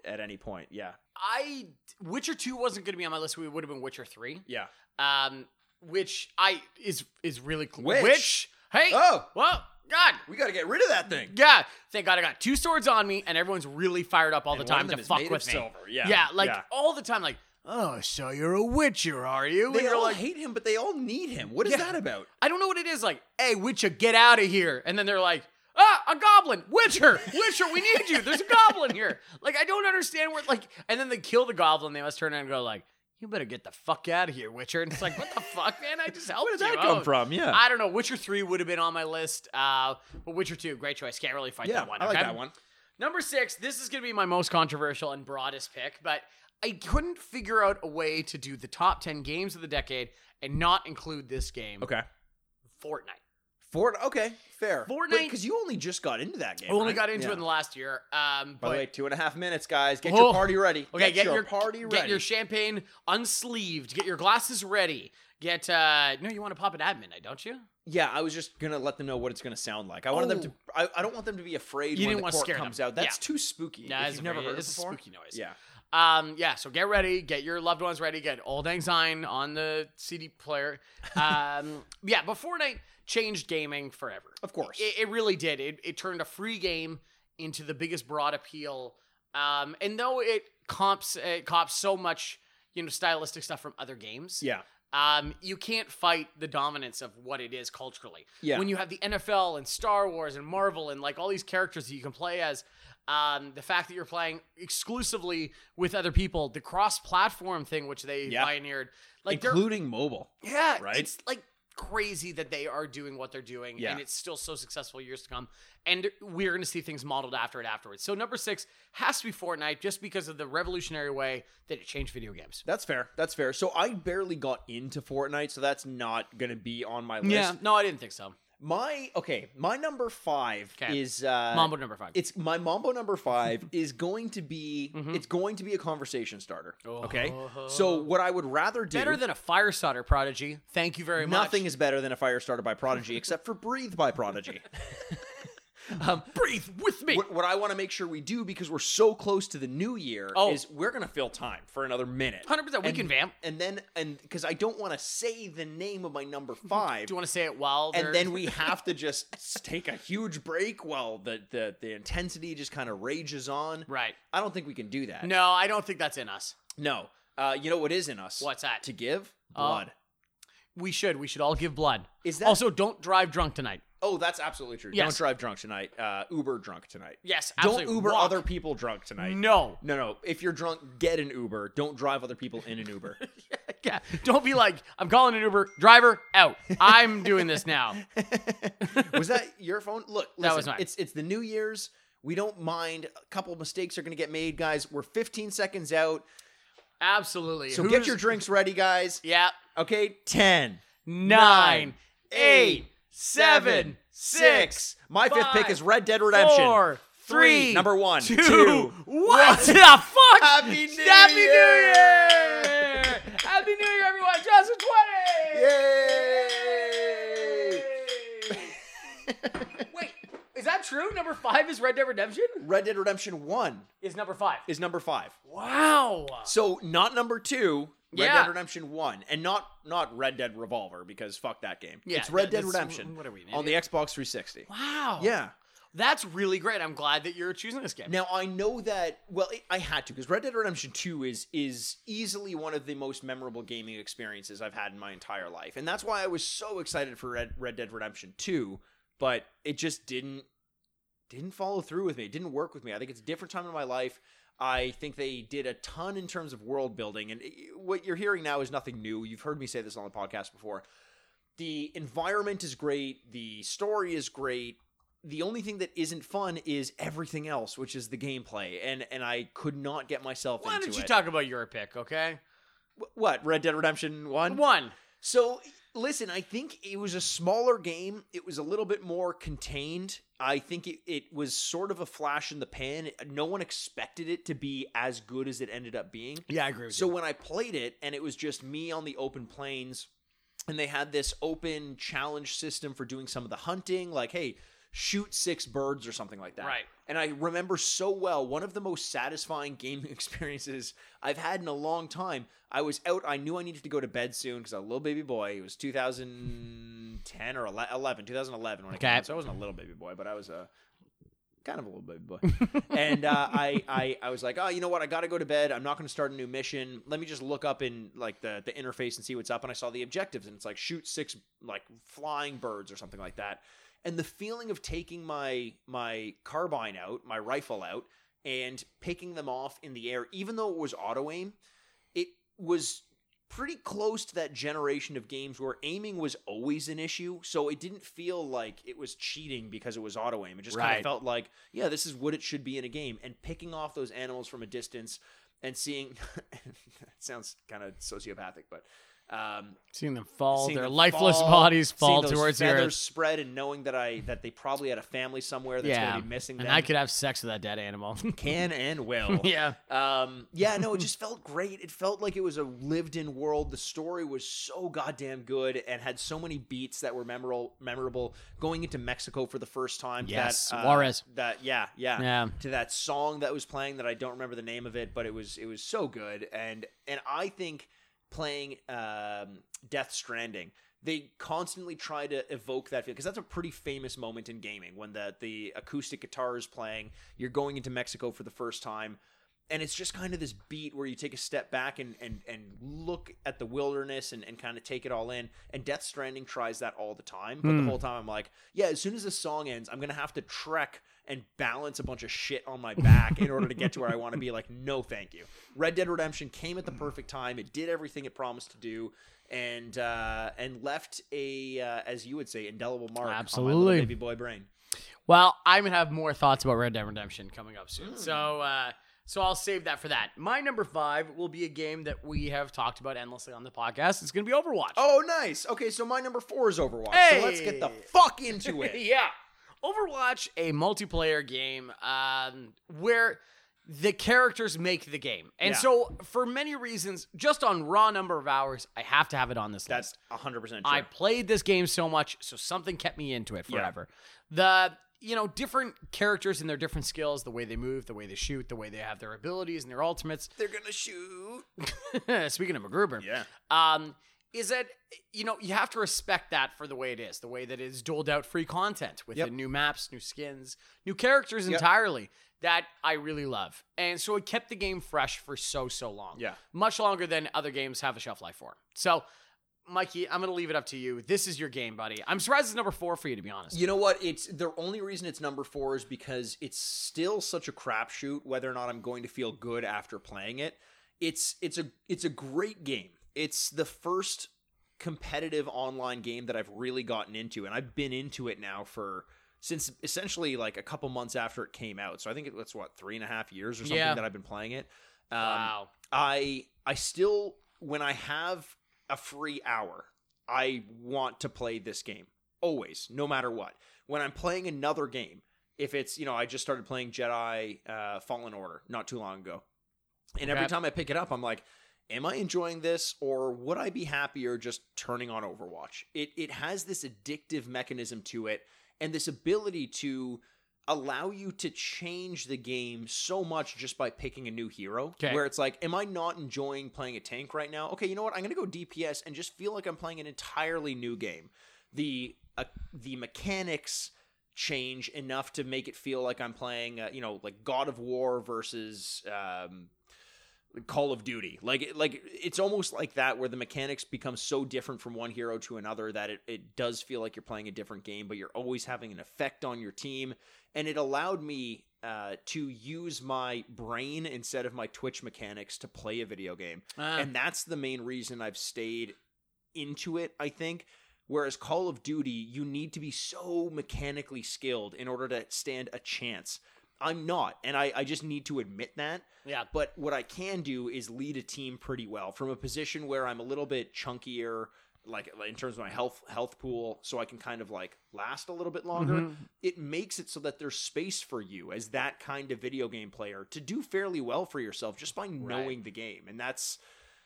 at any point. Yeah, I Witcher two wasn't going to be on my list. We would have been Witcher three. yeah. Um, which I is is really cool. Which? Hey. Oh, Well, God. we got to get rid of that thing. Yeah. Thank God I got two swords on me, and everyone's really fired up all And the time to fuck with me. silver. Yeah, Yeah, like yeah. all the time. Like, oh, so you're a Witcher, are you? And They you're all like, hate him, but they all need him. What is Yeah. that about? I don't know what it is. Like, hey, Witcher, get out of here. And then they're like, ah, a goblin. Witcher, Witcher, we need you. There's a goblin here. Like, I don't understand where, like, and then they kill the goblin. They must turn around and go, like, you better get the fuck out of here, Witcher. And it's like, what the fuck, man? I just helped Where did you that come out. from? Yeah, I don't know. Witcher 3 would have been on my list. Uh, but Witcher 2, great choice. Can't really fight yeah, that one. I like okay? that one. Number six, this is going to be my most controversial and broadest pick, but I couldn't figure out a way to do the top 10 games of the decade and not include this game, Okay, Fortnite. Fort. Okay, fair. Fortnite- because you only just got into that game. I only right? got into Yeah. it in the last year. Um, By but the way, two and a half minutes, guys. Get Oh. your party ready. okay, get, your, your party ready. Get your champagne unsleeved. Get your glasses ready. Get uh no, you want to pop it at midnight, don't you? yeah, I was just gonna let them know what it's gonna sound like. I wanted them to. I, I don't want them to be afraid You when didn't the wanna scare comes them. out. That's Yeah. too spooky. Yeah, if you've never very- heard it it's a before. spooky noise. Yeah. Um, yeah, so get ready, get your loved ones ready, get Auld Lang Syne on the CD player. Um, yeah, but Fortnite changed gaming forever. Of course. It, it really did. It, it turned a free game into the biggest broad appeal. Um, and though it comps it cops so much, you know, stylistic stuff from other games, yeah. um, you can't fight the dominance of what it is culturally. Yeah. When you have the NFL and Star Wars and Marvel and like all these characters that you can play as, um, the fact that you're playing exclusively with other people, the cross-platform thing which they Yeah. pioneered, like Including mobile. yeah, right? It's like crazy that they are doing what they're doing, Yeah. and it's still so successful years to come. And we're going to see things modeled after it afterwards. So number six has to be Fortnite, just because of the revolutionary way that it changed video games. That's fair. That's fair. So I barely got into Fortnite, so that's not gonna be on my list. Yeah, no, I didn't think so. My okay, my number five 'Kay. is uh Mambo number five. It's my Mambo number five is going to be Mhm. it's going to be a conversation starter. Okay. Oh. So what I would rather do better than a fire starter prodigy. Thank you very much. nothing is better than a fire starter by Prodigy except for Breathe by Prodigy. Um, Breathe with me. what, what I want to make sure we do because we're so close to the new year Oh. is we're gonna fill time for another minute. 100%. We And- can vamp. And then and because I don't want to say the name of my number five. Do you want to say it while they're... and then we have to just s- take a huge break while the the, the intensity just kind of rages on. Right. I don't think we can do that. No, I don't think that's in us. No. Uh, you know what is in us? What's that? To give Uh, blood. We should. We should all give blood. Is that Also, don't drive drunk tonight. Oh, that's absolutely true. Yes. Don't drive drunk tonight. Uh, Uber drunk tonight. Yes, Don't. Uber Walk. other people drunk tonight. No. No, no. If you're drunk, get an Uber. Don't drive other people in an Uber. Yeah. Don't be like, I'm calling an Uber. Driver, out. I'm doing this now. was that your phone? Look, listen, That was mine. It's it's the New Year's. We don't mind. A couple mistakes are going to get made, guys. We're 15 seconds out, Absolutely. so Who's- get your drinks ready, guys. Yeah. Okay, 10, Nine, eight, seven, six. My fifth pick is Red Dead Redemption. Four, three, number one, two, two, what the fuck? Happy New Happy New Year! Year! Happy New Year, everyone! 2020! Yay! Wait, is that true? Number five is Red Dead Redemption? Red Dead Redemption 1 Is number five. is number 5. Wow. So not number 2, Red Yeah. Dead Redemption 1 and not not Red Dead Revolver because fuck that game. Yeah, it's Red that- Dead Redemption what are we, on the Xbox 360. Wow. Yeah. That's really great. I'm glad that you're choosing this game. Now I know that well it, I had to because Red Dead Redemption 2 is is easily one of the most memorable gaming experiences I've had in my entire life. And that's why I was so excited for Red, Red Dead Redemption 2, but it just didn't didn't follow through with me. It didn't work with me. I think it's a different time in my life. I think they did a ton in terms of world building and eh, what you're hearing now is nothing new. You've heard me say this on the podcast before. The environment is great, the story is great, the only thing that isn't fun is everything else, which is the gameplay, and and I could not get myself Why into don't you it. talk about your pick, okay? Wh- what Red Dead Redemption One? One. So listen, I think it was a smaller game. It was a little bit more contained. I think it, it was sort of a flash in the pan. No one expected it to be as good as it ended up being. Yeah, I agree with So when I played it and it was just me on the open plains and they had this open challenge system for doing some of the hunting, like, hey, shoot six birds or something like that. Right. And I remember so well one of the most satisfying gaming experiences I've had in a long time. I was out, I knew I needed to go to bed soon because I was a little baby boy. It was 2010 or 11, 2011 when I came Okay. out. So I wasn't a little baby boy, but I was a kind of a little baby boy. and uh, I, I, I was like, oh, you know what? I got to go to bed. I'm not going to start a new mission. Let me just look up in like the the interface and see what's up. And I saw the objectives, and it's like shoot six like flying birds or something like that. And the feeling of taking my my carbine out, my rifle out, and picking them off in the air, even though it was auto aim, it was pretty close to that generation of games where aiming was always an issue. So it didn't feel like it was cheating because it was auto aim. It just kind of felt like, yeah, this is what it should be in a game. And picking off those animals from a distance and seeing it sounds kind of sociopathic, but um, Seeing them fall, seeing their them lifeless fall, bodies fall towards the earth. spread and knowing that I that they probably had a family somewhere that's Yeah, going to be missing and. I could have sex with that dead animal. can and will. yeah. Um, yeah, no, it just felt great. It felt like it was a lived-in world. The story was so goddamn good and had so many beats that were memorable. Memorable going into Mexico for the first time. Yes, that, uh, Juarez. That yeah, yeah, Yeah. To that song that was playing that I don't remember the name of it, but it was it was so good. And and I think playing um, Death Stranding. They constantly try to evoke that feel because that's a pretty famous moment in gaming when the the acoustic guitar is playing. You're going into Mexico for the first time, and it's just kind of this beat where you take a step back and and and look at the wilderness and, and kind of take it all in and death stranding tries that all the time but the whole time i'm like yeah as soon as this song ends i'm gonna have to trek and balance a bunch of shit on my back in order to get to where i want to be like no thank you red dead redemption came at the perfect time it did everything it promised to do and uh and left a uh, as you would say indelible mark on my Absolutely. baby boy brain Well, I'm gonna have more thoughts about Red Dead Redemption coming up soon. So, uh, so I'll save that for that. My number five will be a game that we have talked about endlessly on the podcast. It's gonna be Overwatch. oh nice okay so my number four is overwatch so let's get the fuck into it yeah. Overwatch, a multiplayer game um, where the characters make the game. And Yeah. so, for many reasons, just on raw number of hours, I have to have it on this list. That's 100% true. I played this game so much, so something kept me into it Yeah. forever. The you know, different characters and their different skills, the way they move, the way they shoot, the way they have their abilities and their ultimates. They're gonna shoot. Speaking of MacGruber, Yeah. um, is that you know you have to respect that for the way it is, the way that it is doled out free content with Yep. the new maps, new skins, new characters Yep. entirely. That I really love, and so it kept the game fresh for so so long. Yeah. much longer than other games have a shelf life for. So, Mikey, I'm gonna leave it up to you. This is your game, buddy. I'm surprised it's number four for you, to be honest. You know what? It's the only reason it's number four is because it's still such a crapshoot whether or not I'm going to feel good after playing it. It's it's a it's a great game. It's the first competitive online game that I've really gotten into, and I've been into it now for since essentially like a couple months after it came out. So I think it was what three and a half years or something Yeah. that I've been playing it. Um, wow. I I still when I have a free hour, I want to play this game. Always, no matter what. When I'm playing another game, if it's, you know, I just started playing Jedi uh, Fallen Order not too long ago. And every time I pick it up, I'm like, am I enjoying this or would I be happier just turning on Overwatch? It it has this addictive mechanism to it and this ability to allow you to change the game so much just by picking a new hero Okay. where it's like am i not enjoying playing a tank right now okay you know what i'm going to go dps and just feel like i'm playing an entirely new game the uh, the mechanics change enough to make it feel like i'm playing uh, you know like god of war versus um Call of Duty. Like like it's almost like that where the mechanics become so different from one hero to another that it, it does feel like you're playing a different game, but you're always having an effect on your team. And it allowed me uh, to use my brain instead of my Twitch mechanics to play a video game. Ah. And that's the main reason I've stayed into it, I think. Whereas Call of Duty, you need to be so mechanically skilled in order to stand a chance. I'm not, and I, I just need to admit that. yeah. But what I can do is lead a team pretty well from a position where I'm a little bit chunkier, like in terms of my health health pool, so I can kind of like last a little bit longer. Mhm. It makes it so that there's space for you as that kind of video game player to do fairly well for yourself just by knowing the game, and that's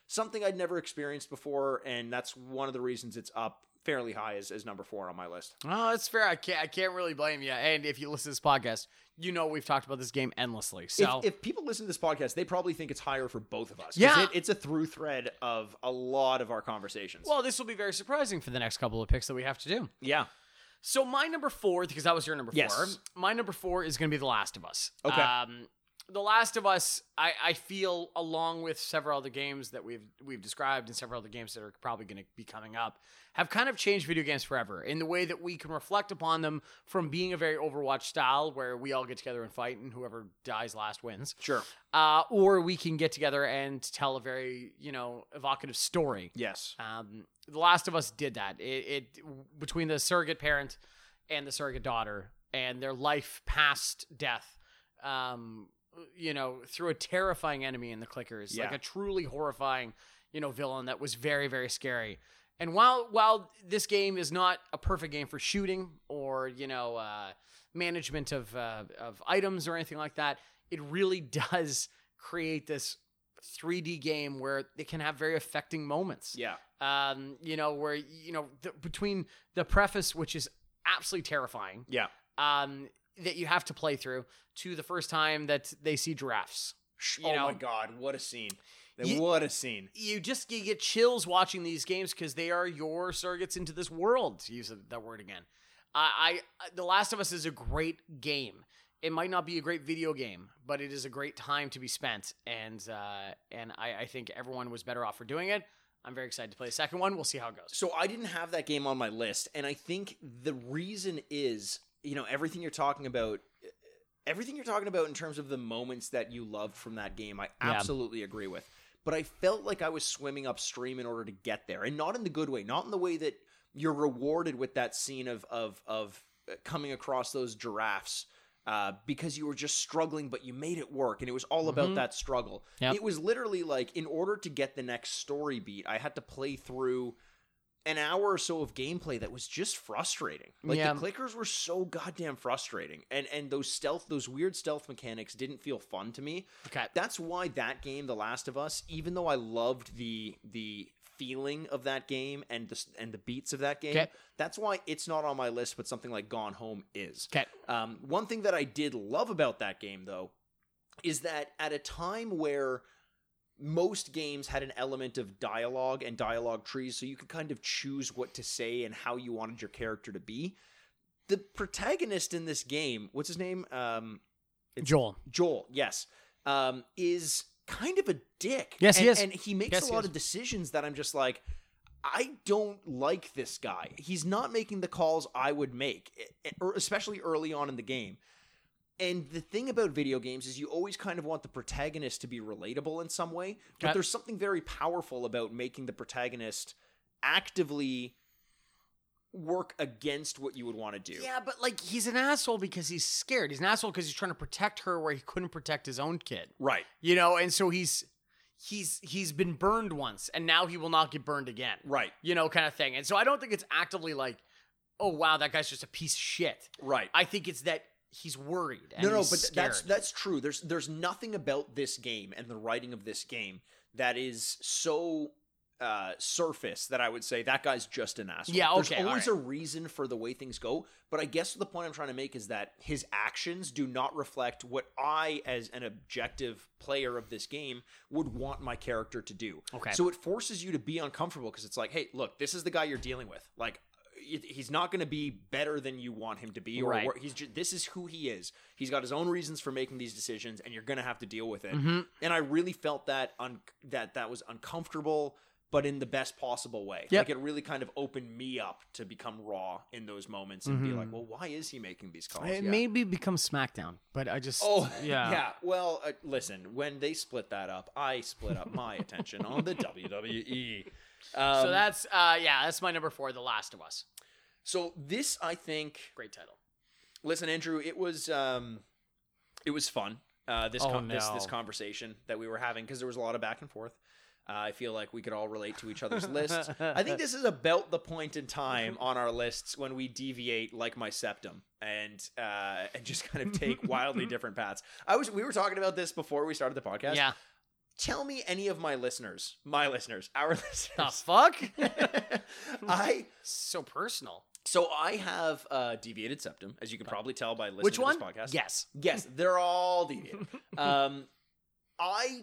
something I'd never experienced before, and that's one of the reasons it's up fairly high as, as number four on my list. Oh, that's fair. I can't. I can't really blame you. And if you listen to this podcast, you know we've talked about this game endlessly. So if, if people listen to this podcast, they probably think it's higher for both of us. Yeah. it, it's a through thread of a lot of our conversations. well, this will be very surprising for the next couple of picks that we have to do. yeah, So my number four, because that was your number Yes. four. My number four is going to be The Last of Us. Okay. Um, the Last of Us, I, I feel, along with several other games that we've we've described and several other games that are probably going to be coming up, have kind of changed video games forever in the way that we can reflect upon them from being a very Overwatch style, where we all get together and fight, and whoever dies last wins, sure. uh, or we can get together and tell a very you know evocative story. Yes. Um, the Last of Us did that. It, it between the surrogate parent and the surrogate daughter and their life past death. Um, you know, through a terrifying enemy in the clickers, like a truly horrifying, you know, villain that was very very scary. And while while this game is not a perfect game for shooting or you know uh, management of uh, of items or anything like that, it really does create this 3D game where it can have very affecting moments Yeah. um, you know, where you know the, between the preface, which is absolutely terrifying, Yeah. um, that you have to play through, to the first time that they see giraffes. You oh know, my god, what a scene! Ye- what a scene! you just you get chills watching these games because they are your surrogates into this world. To use that word again, I, I The Last of Us is a great game. It might not be a great video game, but it is a great time to be spent, and uh, and I, I think everyone was better off for doing it. I'm very excited to play the second one. We'll see how it goes. So I didn't have that game on my list, and I think the reason is, you know, everything you're talking about, everything you're talking about in terms of the moments that you loved from that game, I Yeah. absolutely agree with. But I felt like I was swimming upstream in order to get there, and not in the good way, not in the way that you're rewarded with that scene of of of uh, coming across those giraffes. Uh, because you were just struggling, but you made it work, and it was all about Mhm. that struggle. Yep. It was literally like, in order to get the next story beat, I had to play through an hour or so of gameplay that was just frustrating. Like Yeah. the clickers were so goddamn frustrating, and and those stealth, those weird stealth mechanics didn't feel fun to me. Okay. That's why that game, The Last of Us, even though I loved the the feeling of that game and the and the beats of that game. Okay. That's why it's not on my list, but something like Gone Home is. Okay. Um, one thing that I did love about that game, though, is that at a time where most games had an element of dialogue and dialogue trees, so you could kind of choose what to say and how you wanted your character to be. The protagonist in this game, what's his name? Um, Joel. Joel, yes, um, is kind of a dick. Yes, and, he is. and he makes Yes, a lot of decisions that I'm just like, I don't like this guy. He's not making the calls I would make, or especially early on in the game. And the thing about video games is you always kind of want the protagonist to be relatable in some way, but Okay. there's something very powerful about making the protagonist actively work against what you would want to do. Yeah, but like he's an asshole because he's scared. He's an asshole because he's trying to protect her where he couldn't protect his own kid. Right. You know, and so he's he's he's been burned once and now he will not get burned again. Right. You know, kind of thing. And so I don't think it's actively like, oh wow, that guy's just a piece of shit. Right. I think it's that he's worried. And no, no, but th- that's that's true. There's there's nothing about this game and the writing of this game that is so uh surface that I would say that guy's just an asshole. Yeah, There's okay, all always right. a reason for the way things go, but I guess the point I'm trying to make is that his actions do not reflect what I as an objective player of this game would want my character to do. Okay. So it forces you to be uncomfortable because it's like, "Hey, look, this is the guy you're dealing with." Like he's not going to be better than you want him to be or Right. he's just this is who he is he's got his own reasons for making these decisions and you're going to have to deal with it Mhm. and i really felt that un- that that was uncomfortable but in the best possible way Yep. like it really kind of opened me up to become raw in those moments and be Mhm. like well why is he making these calls It Yeah. maybe become SmackDown, but I just Oh yeah. yeah. Well, uh, listen. When they split that up, I split up my attention on the WWE. Um, so that's uh yeah, that's my number four, The Last of Us. So this, I think, Great title. listen andrew it was um it was fun uh this Oh, con- this, no. this conversation that we were having because there was a lot of back and forth uh, i feel like we could all relate to each other's lists i think this is about the point in time on our lists when we deviate like my septum and uh and just kind of take wildly different paths i was we were talking about this before we started the podcast Yeah. tell me any of my listeners my listeners our The listeners fuck? i so personal. So i have uh deviated septum as you can probably tell by listening Which to this podcast Yes. Yes, they're all deviated. um, I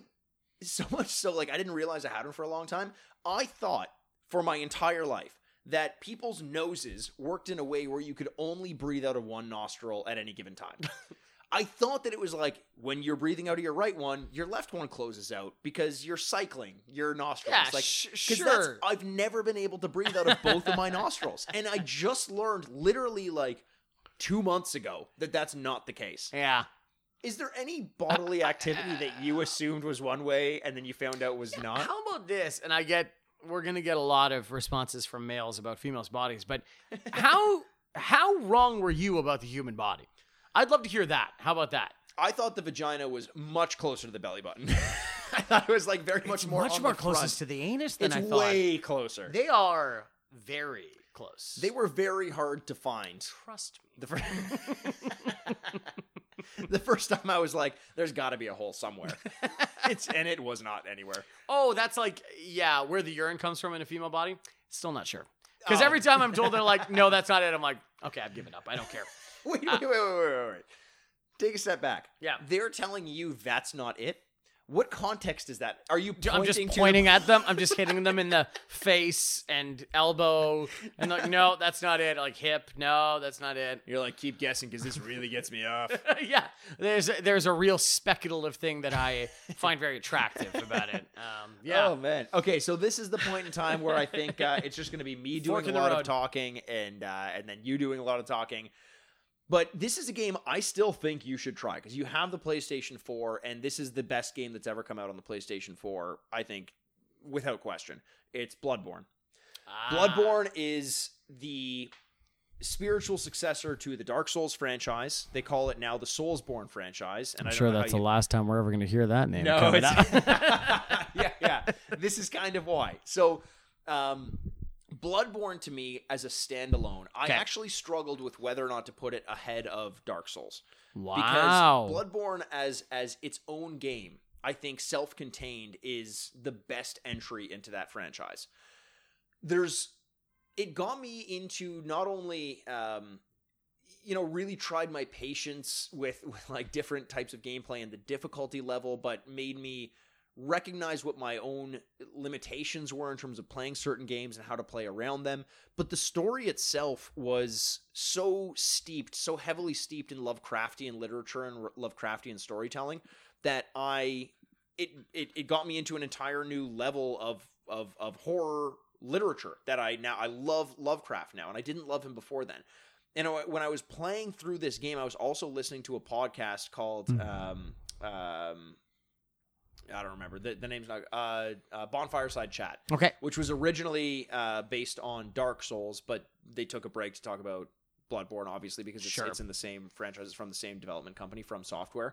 so much so like I didn't realize I had them for a long time. I thought for my entire life that people's noses worked in a way where you could only breathe out of one nostril at any given time. I thought that it was like when you're breathing out of your right one, your left one closes out because you're cycling your nostrils. Yeah, like sh- sure. that's- I've never been able to breathe out of both of my nostrils, and I just learned literally like two months ago that that's not the case. Yeah. Is there any bodily activity that you assumed was one way and then you found out was not? How about this? And I get we're gonna get a lot of responses from males about females' bodies, but how how wrong were you about the human body? I'd love to hear that. How about that? I thought the vagina was much closer to the belly button. I thought it was like very much It's more much on more the closest to the anus than It's I thought. way closer. They, They are very close. They were very hard to find. trust me. The first, the first time I was like, "There's got to be a hole somewhere," it's and it was not anywhere. Oh, that's like yeah, where the urine comes from in a female body. Still not sure. Because Oh. every time I'm told they're like, no, that's not it. I'm like, okay, I've given up. I don't care. Wait, wait, wait, wait, wait, wait, wait. Take a step back. Yeah. They're telling you that's not it. What context is that? Are you pointing I'm just pointing at them. I'm just hitting them in the face and elbow, and like, no, that's not it. Like hip, no, that's not it. You're like, keep guessing because this really gets me off. yeah, there's a, there's a real speculative thing that I find very attractive about it. Um, yeah, Oh man. Okay, so this is the point in time where I think uh, it's just going to be me Fork doing a in the lot of talking and uh, and then you doing a lot of talking. But this is a game I still think you should try because you have the PlayStation 4 and this is the best game that's ever come out on the PlayStation 4, I think without question. It's Bloodborne. Ah, Bloodborne is the spiritual successor to the Dark Souls franchise. They call it now the Soulsborne franchise and I don't know how you- last time we're ever going to hear that name. no, yeah, yeah. This is kind of why. So, um, Bloodborne to me as a standalone, I Okay. actually struggled with whether or not to put it ahead of Dark Souls wow. because Bloodborne as as its own game, I think self-contained is the best entry into that franchise. there's it got me into not only um you know really tried my patience with with like different types of gameplay and the difficulty level but made me recognize what my own limitations were in terms of playing certain games and how to play around them but the story itself was so steeped so heavily steeped in lovecraftian literature and lovecraftian storytelling that i it, it it got me into an entire new level of of of horror literature that I now I love Lovecraft now and I didn't love him before then. And when I was playing through this game, I was also listening to a podcast called Mhm. um, um, I don't remember the, the name's not uh, uh, Bonfireside Chat, Okay. which was originally uh, based on Dark Souls, but they took a break to talk about Bloodborne, obviously because it's, Sure. it's in the same franchise, it's from the same development company, FromSoftware.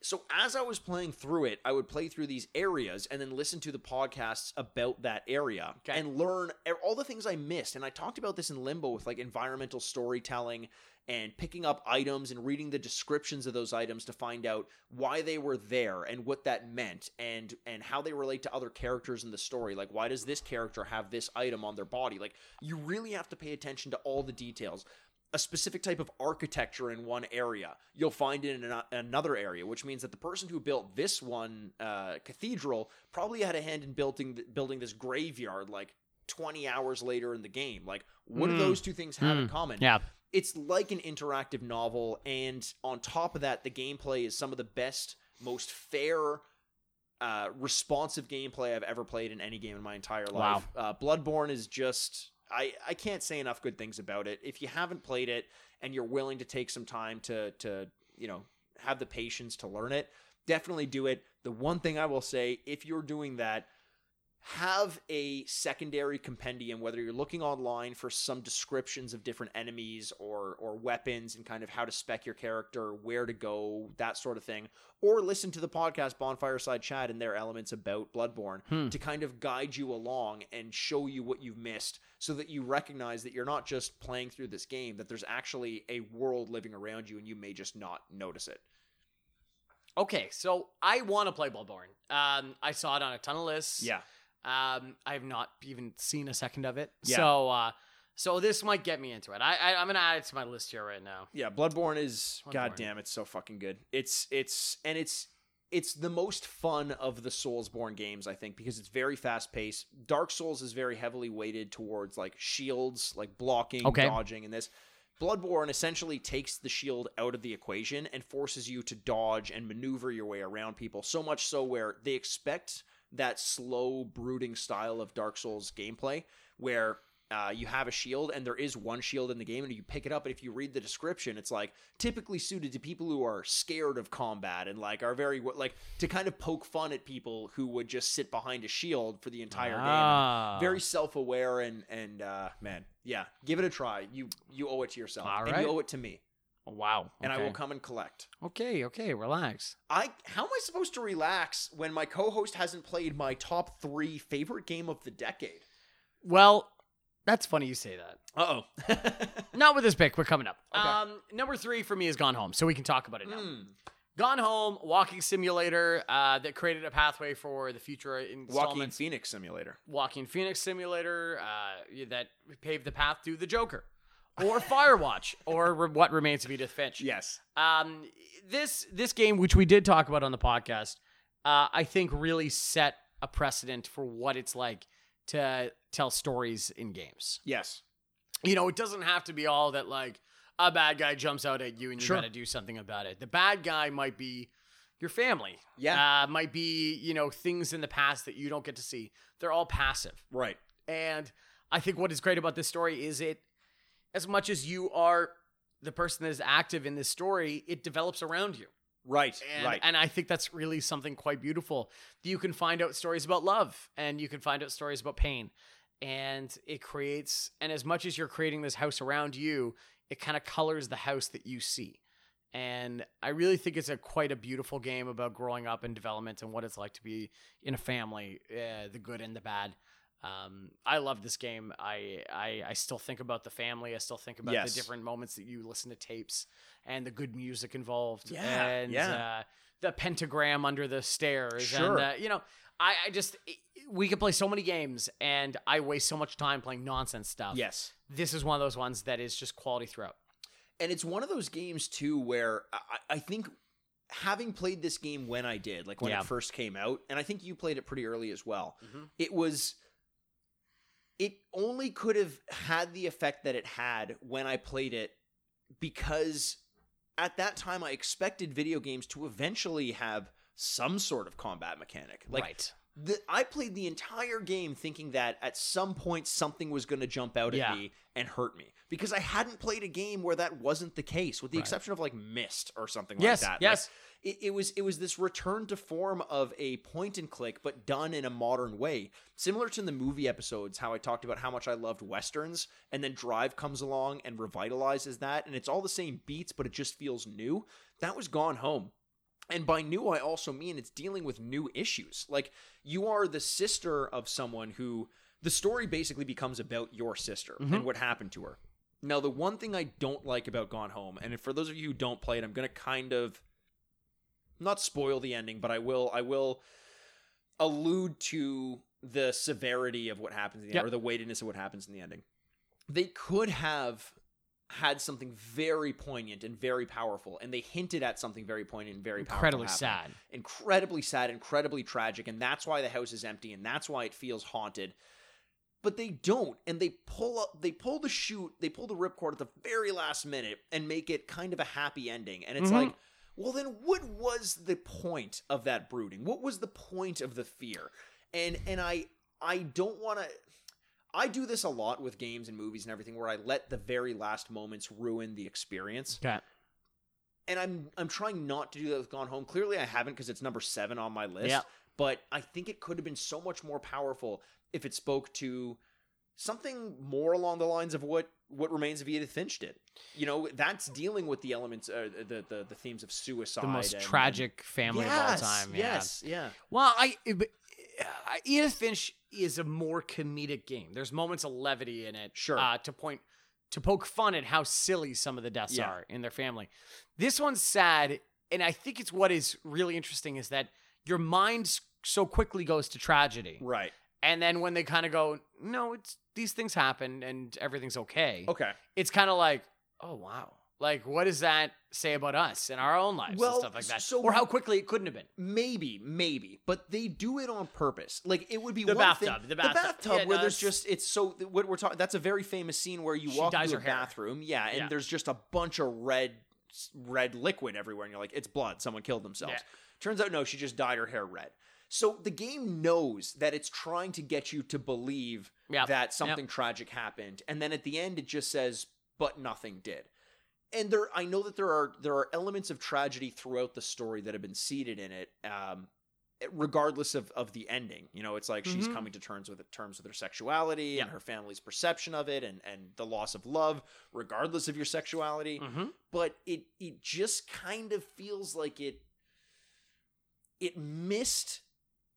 So as I was playing through it, I would play through these areas and then listen to the podcasts about that area Okay. and learn all the things I missed. And I talked about this in Limbo with like environmental storytelling and picking up items and reading the descriptions of those items to find out why they were there and what that meant and and how they relate to other characters in the story. Like why does this character have this item on their body? Like you really have to pay attention to all the details a specific type of architecture in one area you'll find it in ano- another area which means that the person who built this one uh, cathedral probably had a hand in building building this graveyard like 20 hours later in the game like what do Mm. those two things have in Mm. common Yeah. It's like an interactive novel and on top of that the gameplay is some of the best most fair uh, responsive gameplay I've ever played in any game in my entire life. Uh, Bloodborne is just I I can't say enough good things about it. If you haven't played it and you're willing to take some time to to you know have the patience to learn it, definitely do it. The one thing I will say, if you're doing that, have a secondary compendium whether you're looking online for some descriptions of different enemies or or weapons and kind of how to spec your character where to go that sort of thing or listen to the podcast bonfireside chat and their elements about bloodborne Hmm. to kind of guide you along and show you what you've missed so that you recognize that you're not just playing through this game that there's actually a world living around you and you may just not notice it Okay, so I want to play Bloodborne. Um, I saw it on a ton of lists. yeah Um, I have not even seen a second of it. Yeah. So, uh, so this might get me into it. I, I I'm gonna add it to my list here right now. Yeah, Bloodborne is Bloodborne. god damn, it's so fucking good. It's it's and it's it's the most fun of the Soulsborne games, I think, because it's very fast paced. Dark Souls is very heavily weighted towards like shields, like blocking, Okay. dodging, and this. Bloodborne essentially takes the shield out of the equation and forces you to dodge and maneuver your way around people. So much so where they expect that slow, brooding style of Dark Souls gameplay, where uh, you have a shield and there is one shield in the game and you pick it up and if you read the description it's like typically suited to people who are scared of combat and like are very like to kind of poke fun at people who would just sit behind a shield for the entire game Ah. very self-aware and and uh man yeah give it a try you you owe it to yourself All and right. you owe it to me wow. and i will come and collect Okay, okay, relax. I how am I supposed to relax when my co-host hasn't played my top three favorite game of the decade? Well, that's funny you say that. Uh oh. Not with this pick. We're coming up. Okay. Um, number three for me is Gone Home, so we can talk about it now. Hmm. Gone Home, walking simulator uh, that created a pathway for the future in Walking. Phoenix Simulator. Walking Phoenix simulator uh, that paved the path to the Joker, or Firewatch, or re- what remains of Edith Finch. Yes. Um, this this game, which we did talk about on the podcast, uh, I think really set a precedent for what it's like to tell stories in games. Yes. You know, it doesn't have to be all that like a bad guy jumps out at you and you Sure. got to do something about it. The bad guy might be your family. Yeah. Uh, might be, you know, things in the past that you don't get to see. They're all passive. right. And I think what is great about this story is it, as much as you are the person that is active in this story, it develops around you. Right. And, right. and I think that's really something quite beautiful. You can find out stories about love and you can find out stories about pain. And it creates, and as much as you're creating this house around you, it kind of colors the house that you see. And I really think it's a quite a beautiful game about growing up and development and what it's like to be in a family, uh, the good and the bad. Um, I love this game. I, I I still think about the family. I still think about Yes. the different moments that you listen to tapes and the good music involved. Yeah, and yeah. Uh, the pentagram under the stairs. Sure. And uh, you know, I, I just we can play so many games, and I waste so much time playing nonsense stuff. Yes. This is one of those ones that is just quality throughout. And it's one of those games too where I, I think having played this game when I did, like when Yeah. it first came out, and I think you played it pretty early as well. Mhm. It was it only could have had the effect that it had when I played it because at that time I expected video games to eventually have some sort of combat mechanic. Like right. the, I played the entire game thinking that at some point something was going to jump out at Yeah. me and hurt me because I hadn't played a game where that wasn't the case, with the Right. exception of like Myst or something Yes. like that. Like, yes. It, it was it was this return to form of a point and click, but done in a modern way, similar to the movie episodes. How I talked about how much I loved westerns, and then Drive comes along and revitalizes that, and it's all the same beats, but it just feels new. That was Gone Home. And by new, I also mean it's dealing with new issues. Like, you are the sister of someone who the story basically becomes about your sister Mhm. and what happened to her. Now, the one thing I don't like about Gone Home, and for those of you who don't play it, I'm going to kind of not spoil the ending, but I will I will allude to the severity of what happens in the Yep. end, or the weightiness of what happens in the ending. They could have had something very poignant and very powerful, and they hinted at something very poignant and very powerful Incredibly happening sad. incredibly sad, incredibly tragic, and that's why the house is empty, and that's why it feels haunted. But they don't, and they pull up, they pull the chute, they pull the ripcord at the very last minute and make it kind of a happy ending. And it's Mhm. like, well, then what was the point of that brooding? What was the point of the fear? And and I I don't want to. I do this a lot with games and movies and everything, where I let the very last moments ruin the experience Okay. and I'm I'm trying not to do that with Gone Home. Clearly, I haven't because it's number seven on my list. Yeah. But I think it could have been so much more powerful if it spoke to something more along the lines of what what remains of Edith Finch did. You know, that's dealing with the elements, uh, the, the the themes of suicide, The most and- tragic family and, of all time. Yeah. Yes, yeah, Well, I but, uh, Edith Finch is a more comedic game. There's moments of levity in it, Sure. uh, to point to poke fun at how silly some of the deaths Yeah. are in their family. This one's sad, and I think it's what is really interesting is that your mind so quickly goes to tragedy, right. and then when they kind of go, "No, it's these things happen and everything's okay," Okay. it's kind of like, "Oh wow." Like, what does that say about us in our own lives Well, and stuff like that? so- or how quickly it couldn't have been. Maybe, maybe, but they do it on purpose. Like it would be The one bathtub, thing, the bathtub. Yeah, where no, there's just it's so what we're talking. That's a very famous scene where you walk into a hair. bathroom, yeah, and Yeah. there's just a bunch of red red liquid everywhere, and you're like, it's blood. Someone killed themselves. Yeah. Turns out, no, she just dyed her hair red. So the game knows that it's trying to get you to believe Yep. that something tragic happened, and then at the end it just says, "But nothing did." And there, I know that there are there are elements of tragedy throughout the story that have been seeded in it, um, regardless of of the ending. You know, it's like she's Mhm. coming to terms with terms with her sexuality Yeah. and her family's perception of it, and and the loss of love, regardless of your sexuality Mm-hmm. but it it just kind of feels like it it missed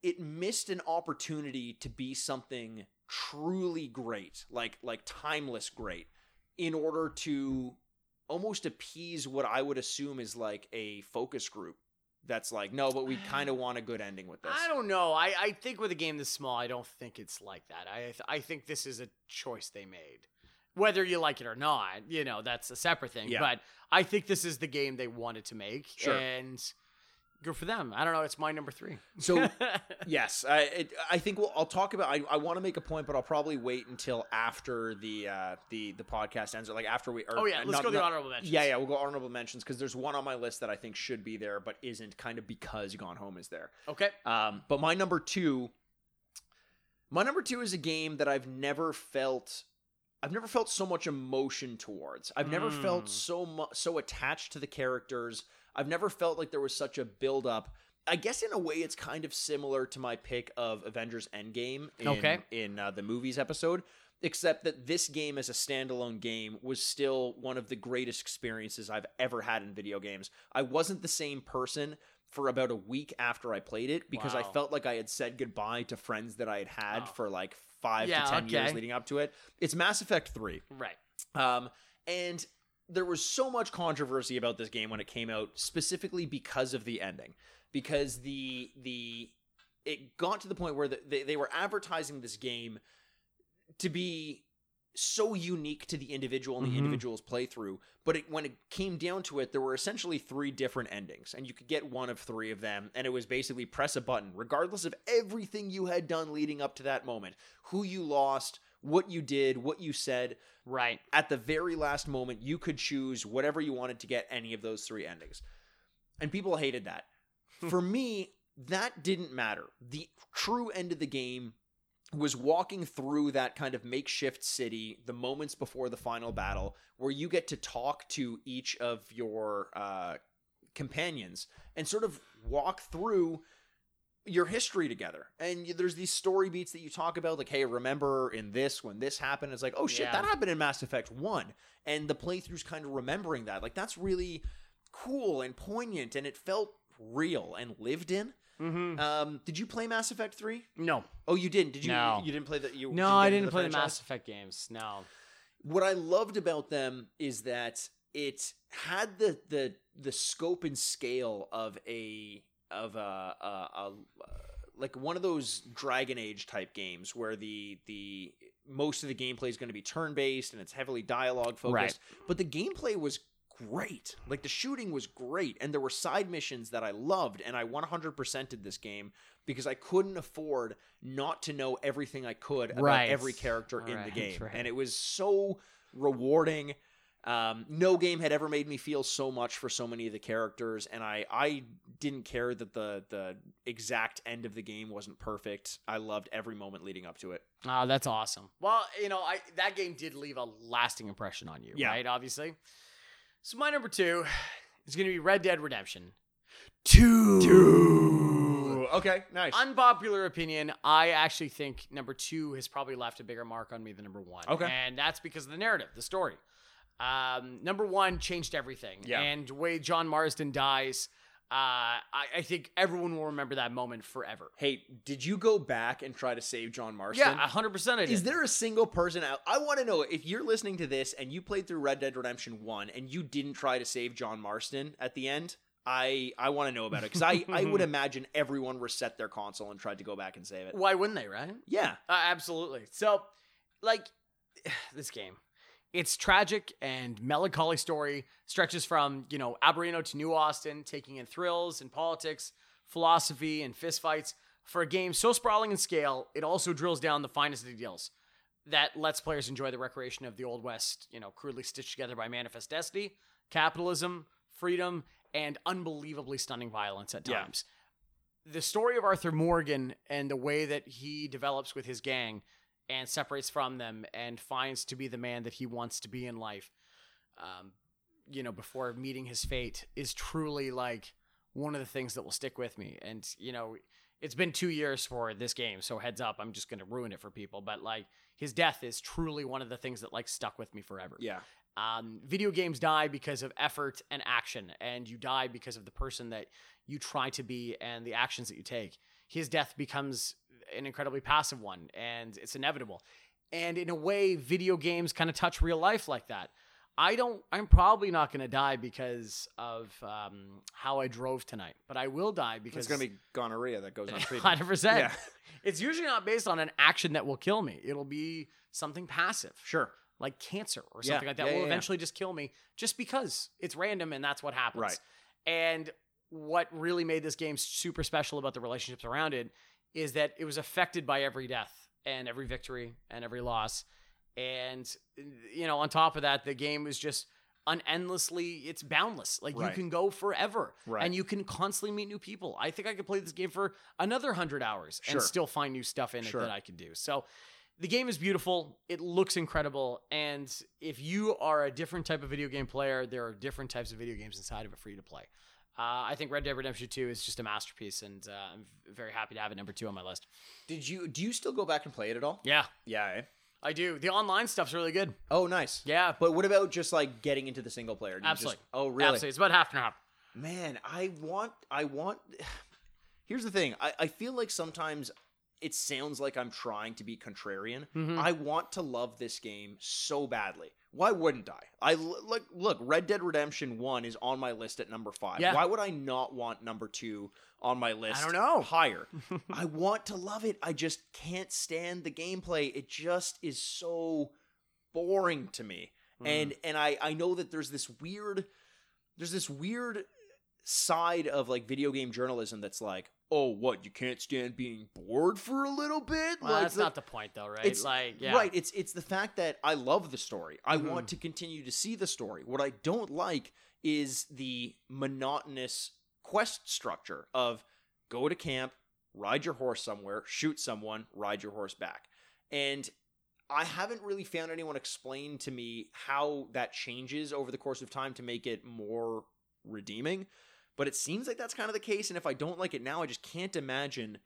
it missed an opportunity to be something truly great like like timeless great in order to almost appease what i would assume is like a focus group that's like no but we kind of want a good ending with this I don't know. I, I think with a game this small, I don't think it's like that. I th- I think this is a choice they made. Whether you like it or not, you know, that's a separate thing. Yeah. But I think this is the game they wanted to make. Sure. And good for them. I don't know. It's my number three. So yes, I it, I think we'll, I'll talk about. I, I want to make a point, but I'll probably wait until after the uh, the the podcast ends, or like after we. Or, oh, yeah. Let's not- go to the honorable mentions. Yeah, yeah, we'll go honorable mentions because there's one on my list that I think should be there, but isn't, kind of because Gone Home is there. Okay. Um, but my number two, my number two is a game that I've never felt. I've never felt so much emotion towards. I've never Mm. felt so much so attached to the characters. I've never felt like there was such a build up. I guess in a way it's kind of similar to my pick of Avengers Endgame in, Okay. in uh, the movies episode, except that this game as a standalone game was still one of the greatest experiences I've ever had in video games. I wasn't the same person for about a week after I played it because I felt like I had said goodbye to friends that I had had Oh. for like five Yeah, to ten years leading up to it. It's Mass Effect 3. Right. Um, and there was so much controversy about this game when it came out, specifically because of the ending. Because the the it got to the point where the, they, they were advertising this game to be so unique to the individual and the Mhm. individual's playthrough. But it, when it came down to it, there were essentially three different endings, and you could get one of three of them. And it was basically press a button, regardless of everything you had done leading up to that moment, who you lost, what you did, what you said. Right. At the very last moment, you could choose whatever you wanted to get any of those three endings. And people hated that. For me, that didn't matter. The true end of the game was walking through that kind of makeshift city the moments before the final battle where you get to talk to each of your uh, companions and sort of walk through your history together and there's these story beats that you talk about like hey remember in this when this happened it's like oh shit Yeah. that happened in mass effect 1 and the playthrough's kind of remembering that like that's really cool and poignant and it felt real and lived in Mm-hmm. um did you play mass effect 3 no. Oh, you didn't? Did you? No. You didn't play the. You No, get I didn't play the? Mass Effect games. No. What I loved about them is that it had the the the scope and scale of a of a, a, a like one of those Dragon Age type games where the the most of the gameplay is going to be turn based and it's heavily dialogue focused, Right. but the gameplay was great. Like the shooting was great, and there were side missions that I loved, and I 100%ed this game because I couldn't afford not to know everything I could about Right. every character in the game, right. and it was so rewarding. Um, no game had ever made me feel so much for so many of the characters, and I I didn't care that the the exact end of the game wasn't perfect. I loved every moment leading up to it. Oh, that's awesome. Well, you know, I that game did leave a lasting impression on you, Yeah. right? Obviously. So my number two is going to be Red Dead Redemption. Two. Two. Okay, nice. Unpopular opinion. I actually think number two has probably left a bigger mark on me than number one. Okay. And that's because of the narrative, the story. Um, number one changed everything. Yeah. And the way John Marston dies, uh, I, I think everyone will remember that moment forever. hey, did you go back and try to save John Marston? Yeah, 100% I did. Is there a single person out? I want to know if you're listening to this and you played through Red Dead Redemption 1 and you didn't try to save John Marston at the end. I I want to know about it because I, I would imagine everyone reset their console and tried to go back and save it. Why wouldn't they, right? Yeah. Uh, absolutely. So, like, this game, its tragic and melancholy story stretches from you know Ambarino to New Austin, taking in thrills and politics, philosophy and fistfights. For a game so sprawling in scale, it also drills down the finest details that lets players enjoy the recreation of the Old West, you know, crudely stitched together by manifest destiny, capitalism, freedom, and unbelievably stunning violence at Yeah. times. The story of Arthur Morgan and the way that he develops with his gang and separates from them and finds to be the man that he wants to be in life, um, you know, before meeting his fate is truly like one of the things that will stick with me. And, you know, it's been two years for this game, so heads up, I'm just going to ruin it for people. But, like, his death is truly one of the things that, like, stuck with me forever. Yeah. Um, video games die because of effort and action, and you die because of the person that you try to be and the actions that you take. His death becomes an incredibly passive one, and it's inevitable. And in a way, video games kind of touch real life like that. I don't. I'm probably not going to die because of um, how I drove tonight, but I will die because It's going to be gonorrhea that goes untreated. hundred percent. Yeah. It's usually not based on an action that will kill me. It'll be something passive Sure. like cancer or Yeah, something like that yeah, will yeah, yeah. eventually just kill me just because it's random and that's what happens. Right. And what really made this game super special about the relationships around it is that it was affected by every death and every victory and every loss. And you know, on top of that, the game is just unendlessly it's boundless. Like Right. you can go forever Right. and you can constantly meet new people. I think I could play this game for another 100 hours Sure. and still find new stuff in Sure. it that I could do. So the game is beautiful. It looks incredible. And if you are a different type of video game player, there are different types of video games inside of it for you to play. Uh, I think Red Dead Redemption 2 is just a masterpiece, and uh, I'm very happy to have it number two on my list. Did you do you still go back and play it at all? Yeah, Yeah. eh? I do. The online stuff's really good. Oh, nice. Yeah, But what about just like getting into the single player? Do you just- Absolutely. oh, really? absolutely. It's about half and half. Man, I want, I want. Here's the thing. I, I feel like sometimes it sounds like I'm trying to be contrarian. Mhm. I want to love this game so badly. Why wouldn't I? I look look. Red Dead Redemption One is on my list at number five. Yeah. Why would I not want number two on my list? I don't know. Higher. I want to love it. I just can't stand the gameplay. It just is so boring to me. Hmm. And and I I know that there's this weird there's this weird side of like video game journalism that's like, oh, what you can't stand being bored for a little bit. Well, like that's the- not the point, though, right? it's like, yeah. right. It's it's the fact that I love the story. I Mhm. want to continue to see the story. What I don't like is the monotonous quest structure of go to camp, ride your horse somewhere, shoot someone, ride your horse back. And I haven't really found anyone explain to me how that changes over the course of time to make it more redeeming. But it seems like that's kind of the case. And if I don't like it now, I just can't imagine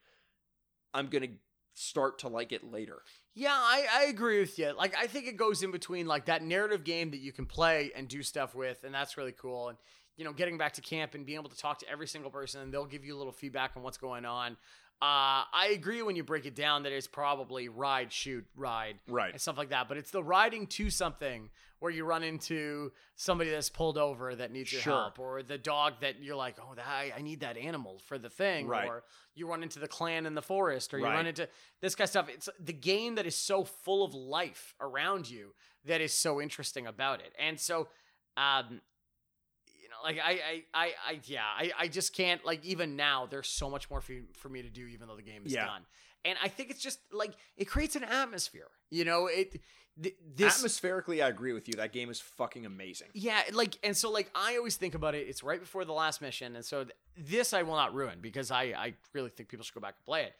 I'm going to start to like it later. Yeah, I, I agree with you. Like, I think it goes in between like that narrative game that you can play and do stuff with, and that's really cool. And you know, getting back to camp and being able to talk to every single person, and they'll give you a little feedback on what's going on. Uh, I agree when you break it down that it's probably ride, shoot, ride, Right. and stuff like that. But it's the riding to something where you run into somebody that's pulled over that needs your Sure. help, or the dog that you're like, oh, that, I, I need that animal for the thing, Right. or you run into the clan in the forest, or you Right. run into this kind of stuff. It's the game that is so full of life around you that is so interesting about it. And so, um, like I, I, I, I yeah, I, I just can't like even now. There's so much more for, for me to do, even though the game is Yeah. done. And I think it's just like it creates an atmosphere. You know, it th- this Atmospherically, I agree with you. That game is fucking amazing. yeah, like, and so like I always think about it. It's right before the last mission, and so th- this I will not ruin because I I really think people should go back and play it.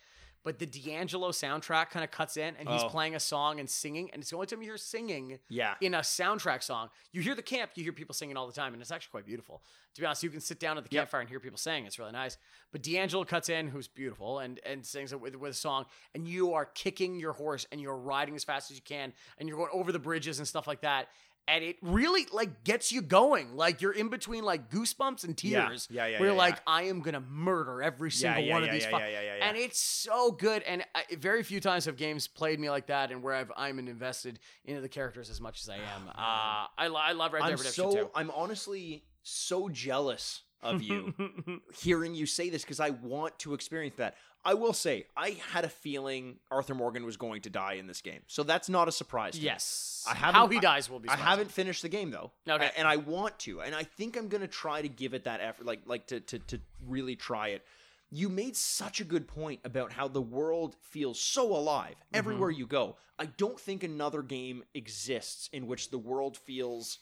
But the D'Angelo soundtrack kind of cuts in, and he's Oh. playing a song and singing, and it's the only time you hear singing Yeah. in a soundtrack song. You hear the camp, you hear people singing all the time, and it's actually quite beautiful. To be honest, you can sit down at the Yep. campfire and hear people sing. It's really nice. But D'Angelo cuts in, who's beautiful, and and sings it with, with a song, and you are kicking your horse and you're riding as fast as you can, and you're going over the bridges and stuff like that. And it really like gets you going. Like you're in between like goosebumps and tears. Yeah, yeah, Where yeah, like, yeah. I am gonna murder every single yeah, one yeah, of these. yeah, fu- yeah, yeah, yeah, yeah. And it's so good. And I, very few times have games played me like that, and where I've, I'm invested into the characters as much as I am. uh, I, I love Red Dead I'm Redemption so I'm honestly so jealous of you hearing you say this because I want to experience that. I will say I had a feeling Arthur Morgan was going to die in this game, so that's not a surprise. To me. yes. I How haven't- he dies will be. I haven't finished the game though. Okay. And I want to. And I think I'm gonna try to give it that effort, like like to to to really try it. You made such a good point about how the world feels so alive Mm-hmm. everywhere you go. I don't think another game exists in which the world feels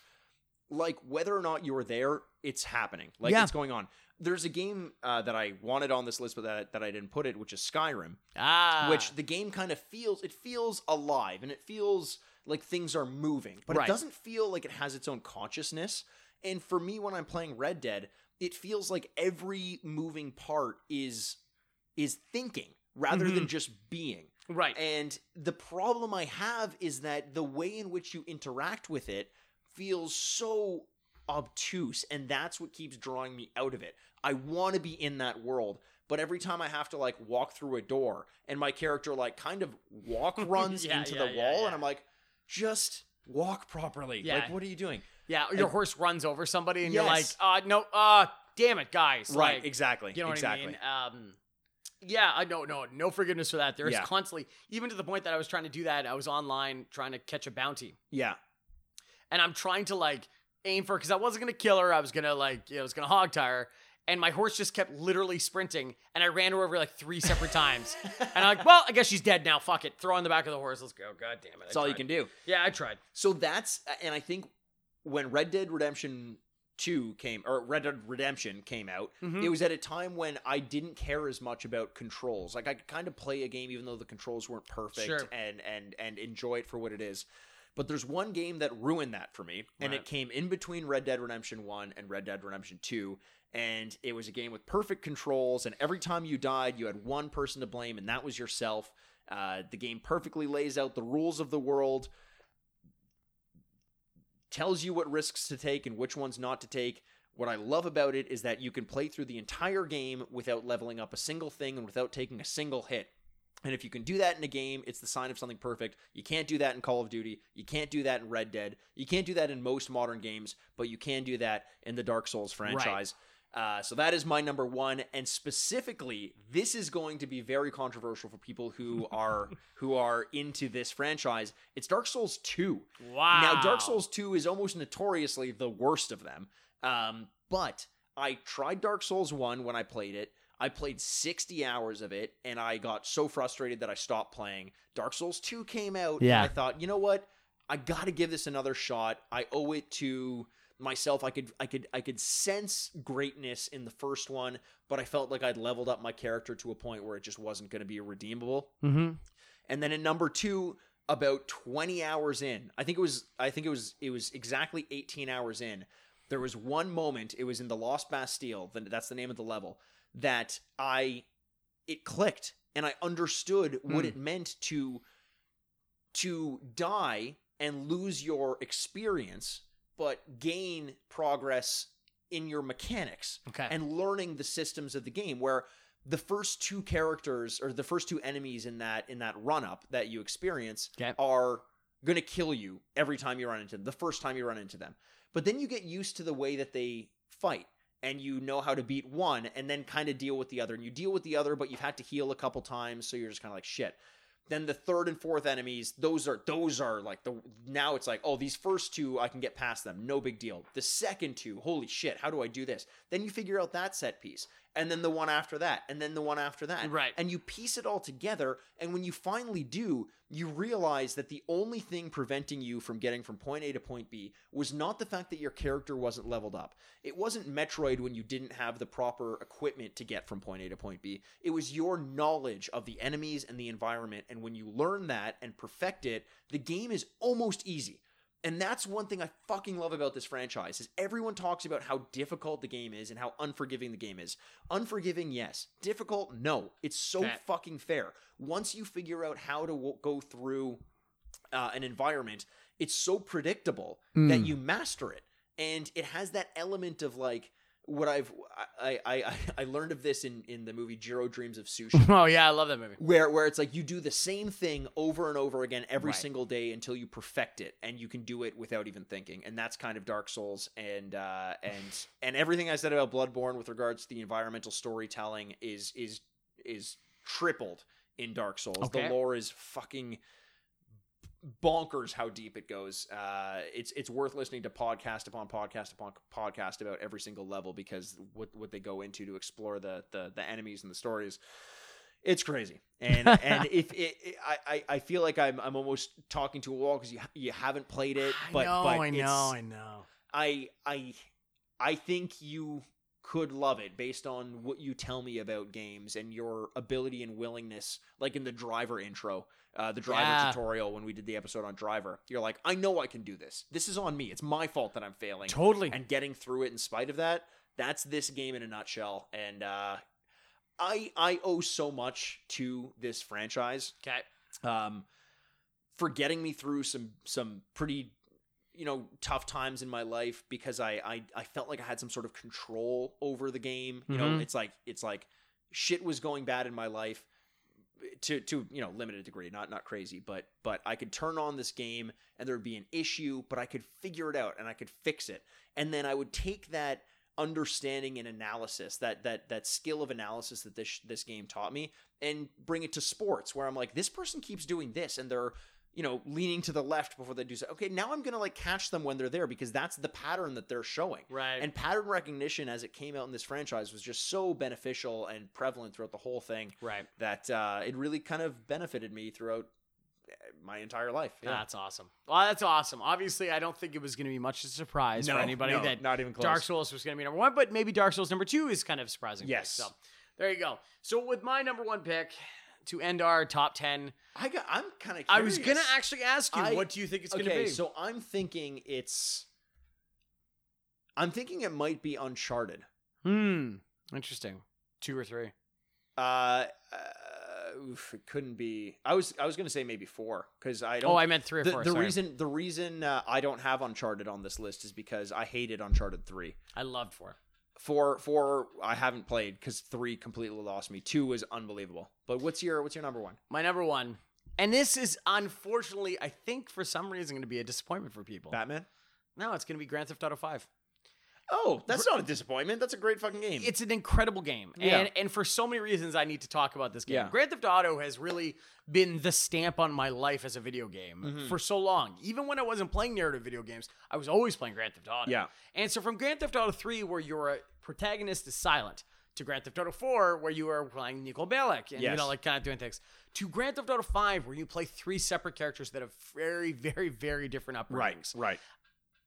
like whether or not you're there, it's happening. Like Yeah. it's going on. There's a game uh, that I wanted on this list, but that, that I didn't put it, which is Skyrim Ah. which the game kind of feels it feels alive and it feels like things are moving but Right. it doesn't feel like it has its own consciousness and for me when i'm playing red dead it feels like every moving part is is thinking rather than just being right. and the problem I have is that the way in which you interact with it feels so obtuse, and that's what keeps drawing me out of it. I want to be in that world, but every time I have to like walk through a door, and my character like kind of walk runs Yeah, into yeah, the yeah, wall, and I'm like, just walk properly. Like, what are you doing? yeah. Your horse runs over somebody, and Yes. you're like, uh, no, uh, damn it, guys. Right, Like, exactly. You know exactly. what I mean? Um, yeah, I know, no, no forgiveness for that. There's Yeah. constantly, even to the point that I was trying to do that. I was online trying to catch a bounty, Yeah. And I'm trying to like aim for because I wasn't gonna kill her. I was gonna like, you know, I was gonna hog tie her, and my horse just kept literally sprinting, and I ran her over like three separate times. And I'm like, well, I guess she's dead now. Fuck it, throw on the back of the horse. Let's go. God damn it. I That's all you tried. can do. Yeah, I tried. So that's and I think when Red Dead Redemption 2 came or Red Dead Redemption came out, Mhm. it was at a time when I didn't care as much about controls. Like I could kind of play a game even though the controls weren't perfect Sure. and and and enjoy it for what it is. But there's one game that ruined that for me, and Right. it came in between Red Dead Redemption 1 and Red Dead Redemption 2. And it was a game with perfect controls, and every time you died, you had one person to blame, and that was yourself. Uh, the game perfectly lays out the rules of the world, tells you what risks to take and which ones not to take. What I love about it is that you can play through the entire game without leveling up a single thing and without taking a single hit. And if you can do that in a game, it's the sign of something perfect. You can't do that in Call of Duty. You can't do that in Red Dead. You can't do that in most modern games, but you can do that in the Dark Souls franchise. Uh, so that is my number one, and specifically, this is going to be very controversial for people who are who are into this franchise. It's Dark Souls Two. Wow. Now, Dark Souls 2 is almost notoriously the worst of them. Um, but I tried Dark Souls 1 when I played it. I played 60 hours of it and I got so frustrated that I stopped playing. Dark Souls 2 came out Yeah. and I thought, you know what? I got to give this another shot. I owe it to myself. I could I could I could sense greatness in the first one, but I felt like I'd leveled up my character to a point where it just wasn't going to be redeemable. Mm-hmm. And then in number two, about 20 hours in, I think it was I think it was it was exactly 18 hours in. There was one moment, it was in the Lost Bastille, th- that's the name of the level, that I it clicked and I understood what Hmm. it meant to to die and lose your experience, but gain progress in your mechanics Okay. and learning the systems of the game where the first two characters or the first two enemies in that in that run up that you experience Okay. are going to kill you every time you run into them the first time you run into them but then you get used to the way that they fight and you know how to beat one and then kind of deal with the other. And you deal with the other but you've had to heal a couple times so you're just kind of like shit. Then the third and fourth enemies those are those are like the now it's like oh these first two i can get past them. No big deal. The second two holy shit how do i do this? Then you figure out that set piece and then the one after that and then the one after that. Right. and you piece it all together and when you finally do you realize that the only thing preventing you from getting from point a to point b was not the fact that your character wasn't leveled up. It wasn't metroid when you didn't have the proper equipment to get from point a to point b. It was your knowledge of the enemies and the environment and when you learn that and perfect it the game is almost easy and that's one thing I fucking love about this franchise is everyone talks about how difficult the game is and how unforgiving the game is. Unforgiving, yes. Difficult, no. It's so Okay. fucking fair. Once you figure out how to w- go through uh, an environment, it's so predictable that Mm. you master it, and it has that element of like what I've I I I, learned of this in in the movie Jiro Dreams of Sushi Oh yeah, I love that movie. where where it's like you do the same thing over and over again every Right. single day until you perfect it and you can do it without even thinking and that's kind of dark souls and uh and and everything i said about bloodborne with regards to the environmental storytelling is is is tripled in dark souls Okay. the lore is fucking bonkers how deep it goes. Uh it's it's worth listening to podcast upon podcast upon podcast about every single level because what what they go into to explore the the the enemies and the stories. It's crazy. And and if it, it I- I feel like i'm i'm almost talking to a wall because you you haven't played it but I know, but I know, I know. I I I think you could love it based on what you tell me about games and your ability and willingness like in the driver intro uh, the driver Yeah. tutorial when we did the episode on driver you're like i know i can do this this is on me it's my fault that i'm failing Totally. and getting through it in spite of that that's this game in a nutshell and uh i i owe so much to this franchise Okay. um, for getting me through some some pretty you know tough times in my life because I I, I felt like I had some sort of control over the game. You know, Mhm. it's like it's like shit was going bad in my life to to you know limited degree, not not crazy, but but I could turn on this game and there would be an issue, but I could figure it out and I could fix it, and then I would take that understanding and analysis that that that skill of analysis that this this game taught me and bring it to sports where I'm like this person keeps doing this and they're you know leaning to the left before they do so okay now I'm going to like catch them when they're there because that's the pattern that they're showing Right. and pattern recognition as it came out in this franchise was just so beneficial and prevalent throughout the whole thing right. that uh, it really kind of benefited me throughout uh, my entire life yeah. That's awesome. Well, that's awesome. Obviously, I don't think it was going to be much of a surprise for anybody no, that not even close Dark Souls was going to be number one, but maybe Dark Souls number two is kind of surprising. Yes. So there you go. So with my number one pick to end our top ten, I got I'm kind of I was going to actually ask you, I- what do you think it's going to okay, be? so I'm thinking it's. I'm thinking it might be Uncharted. hmm, interesting. Two or three. Uh, uh oof, it couldn't be. I was I was gonna say maybe four because I don't. Oh, I meant three or the, four. the sorry. reason the reason uh, I don't have Uncharted on this list is because I hated Uncharted three. I loved four. Four, four, I haven't played because three completely lost me. Two was unbelievable. But what's your what's your number one? My number one, and this is unfortunately, I think for some reason, going to be a disappointment for people. Batman. No, it's going to be Grand Theft Auto Five. Oh, that's not a disappointment. That's a great fucking game. It's an incredible game, Yeah. and and for so many reasons, I need to talk about this game. Yeah. Grand Theft Auto has really been the stamp on my life as a video game Mhm. for so long. Even when I wasn't playing narrative video games, I was always playing Grand Theft Auto. Yeah. And so from Grand Theft Auto 3, where your protagonist is silent, to Grand Theft Auto 4, where you are playing Niko Bellic and you know, like kind of doing things, to Grand Theft Auto 5, where you play three separate characters that have very, very, very different upbringings right.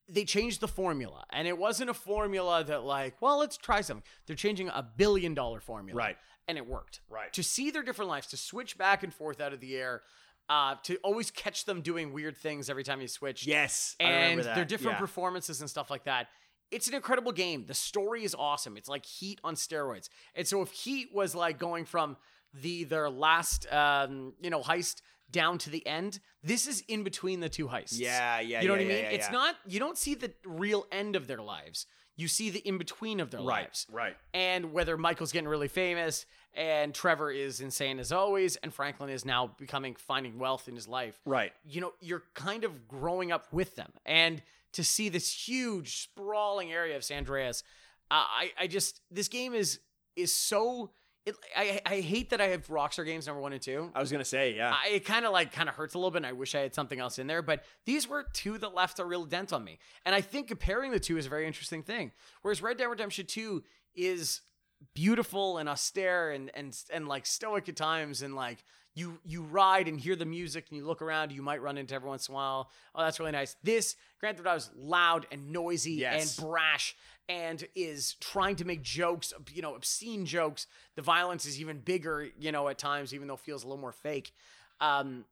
they changed the formula and it wasn't a formula that like well let's try something they're changing a billion dollar formula Right. and it worked Right. to see their different lives to switch back and forth out of the air uh, to always catch them doing weird things every time you switch Yes. I and remember that. their different Yeah. performances and stuff like that it's an incredible game the story is awesome it's like heat on steroids and so if heat was like going from the their last um, you know heist down to the end this is in between the two heists Yeah, yeah, you know yeah, what I mean? yeah, it's yeah. not you don't see the real end of their lives. You see the in between of their right. lives. Right. And whether Michael's getting really famous and Trevor is insane as always and Franklin is now becoming finding wealth in his life. Right. You know, you're kind of growing up with them. And to see this huge sprawling area of San Andreas, uh, I I just this game is is so it, I I hate that I have Rockstar games number 1 and 2. I was gonna say, yeah. I, it kind of like kind of hurts a little bit. and I wish I had something else in there, but these were two that left a real dent on me. And I think comparing the two is a very interesting thing. Whereas Red Dead Redemption 2 is beautiful and austere and and and like stoic at times and like you you ride and hear the music and you look around you might run into every once in a while oh that's really nice this grand theft auto is loud and noisy Yes. and brash and is trying to make jokes you know obscene jokes the violence is even bigger you know at times even though it feels a little more fake um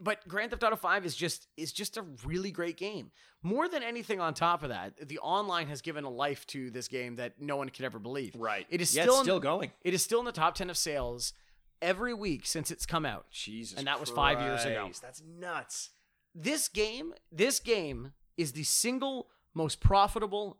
but Grand Theft Auto 5 is just is just a really great game. More than anything on top of that, the online has given a life to this game that no one could ever believe. right. It is yeah, still it's in- still going. It is still in the top 10 of sales every week since it's come out. Jesus. And that was five years ago. Christ, That's nuts. This game, this game is the single most profitable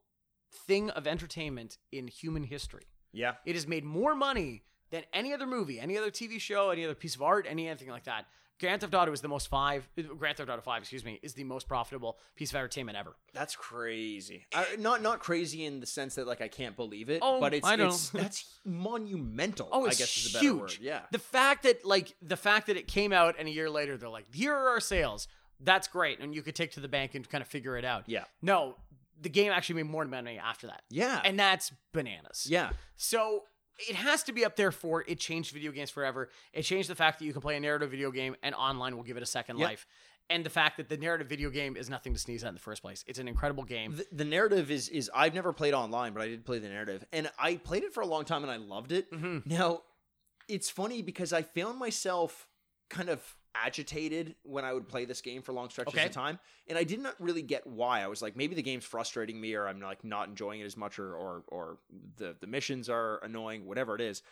thing of entertainment in human history. Yeah. It has made more money than any other movie, any other TV show, any other piece of art, any anything like that. Grand Theft Auto is the most five. Grand Theft Auto Five, excuse me, is the most profitable piece of entertainment ever. That's crazy. I, not not crazy in the sense that like I can't believe it. Oh, but it's, I know. it's that's monumental. Oh, it's I guess is a huge. word. Yeah. The fact that like the fact that it came out and a year later they're like, here are our sales. That's great, and you could take to the bank and kind of figure it out. Yeah. No, the game actually made more money after that, Yeah. and that's bananas. yeah. So it has to be up there for it changed video games forever. It changed the fact that you can play a narrative video game and online will give it a second Yep. life. And the fact that the narrative video game is nothing to sneeze at in the first place. It's an incredible game. The, the narrative is is I've never played online, but I did play the narrative, and I played it for a long time, and I loved it. Mhm. Now, it's funny because I found myself kind of agitated when I would play this game for long stretches Okay. of time, and I did not really get why. I was like, maybe the game's frustrating me, or I'm like not enjoying it as much, or or or the the missions are annoying, whatever it is.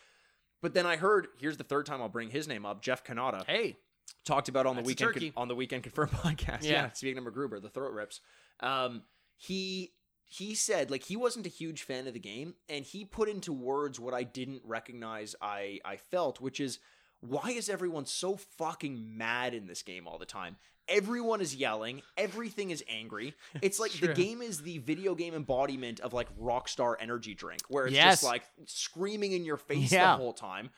But then I heard, here's the third time I'll bring his name up, Jeff Cannata Hey, talked about on the weekend turkey. on the weekend confirmed podcast. Yeah. Yeah. speaking of MacGruber, the throat rips. Um, he he said like he wasn't a huge fan of the game, and he put into words what I didn't recognize I I felt, which is why is everyone so fucking mad in this game all the time? Everyone is yelling. Everything is angry. It's like the game is the video game embodiment of like Rockstar energy drink, where it's Yes. just like screaming in your face Yeah. the whole time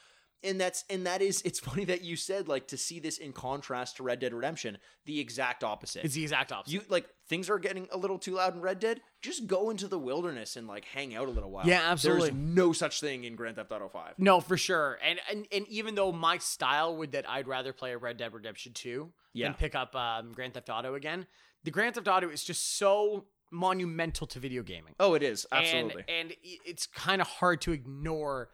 and that's and that is it's funny that you said like to see this in contrast to Red Dead Redemption, the exact opposite. it's the exact opposite. you like things are getting a little too loud in Red Dead. Just go into the wilderness and like hang out a little while. Yeah, absolutely. There's no such thing in Grand Theft Auto Five. no, for sure. And, and and even though my style would that I'd rather play a Red Dead Redemption 2 Yeah. than pick up um, Grand Theft Auto again, the Grand Theft Auto is just so monumental to video gaming. Oh, it is absolutely. And, and it's kind of hard to ignore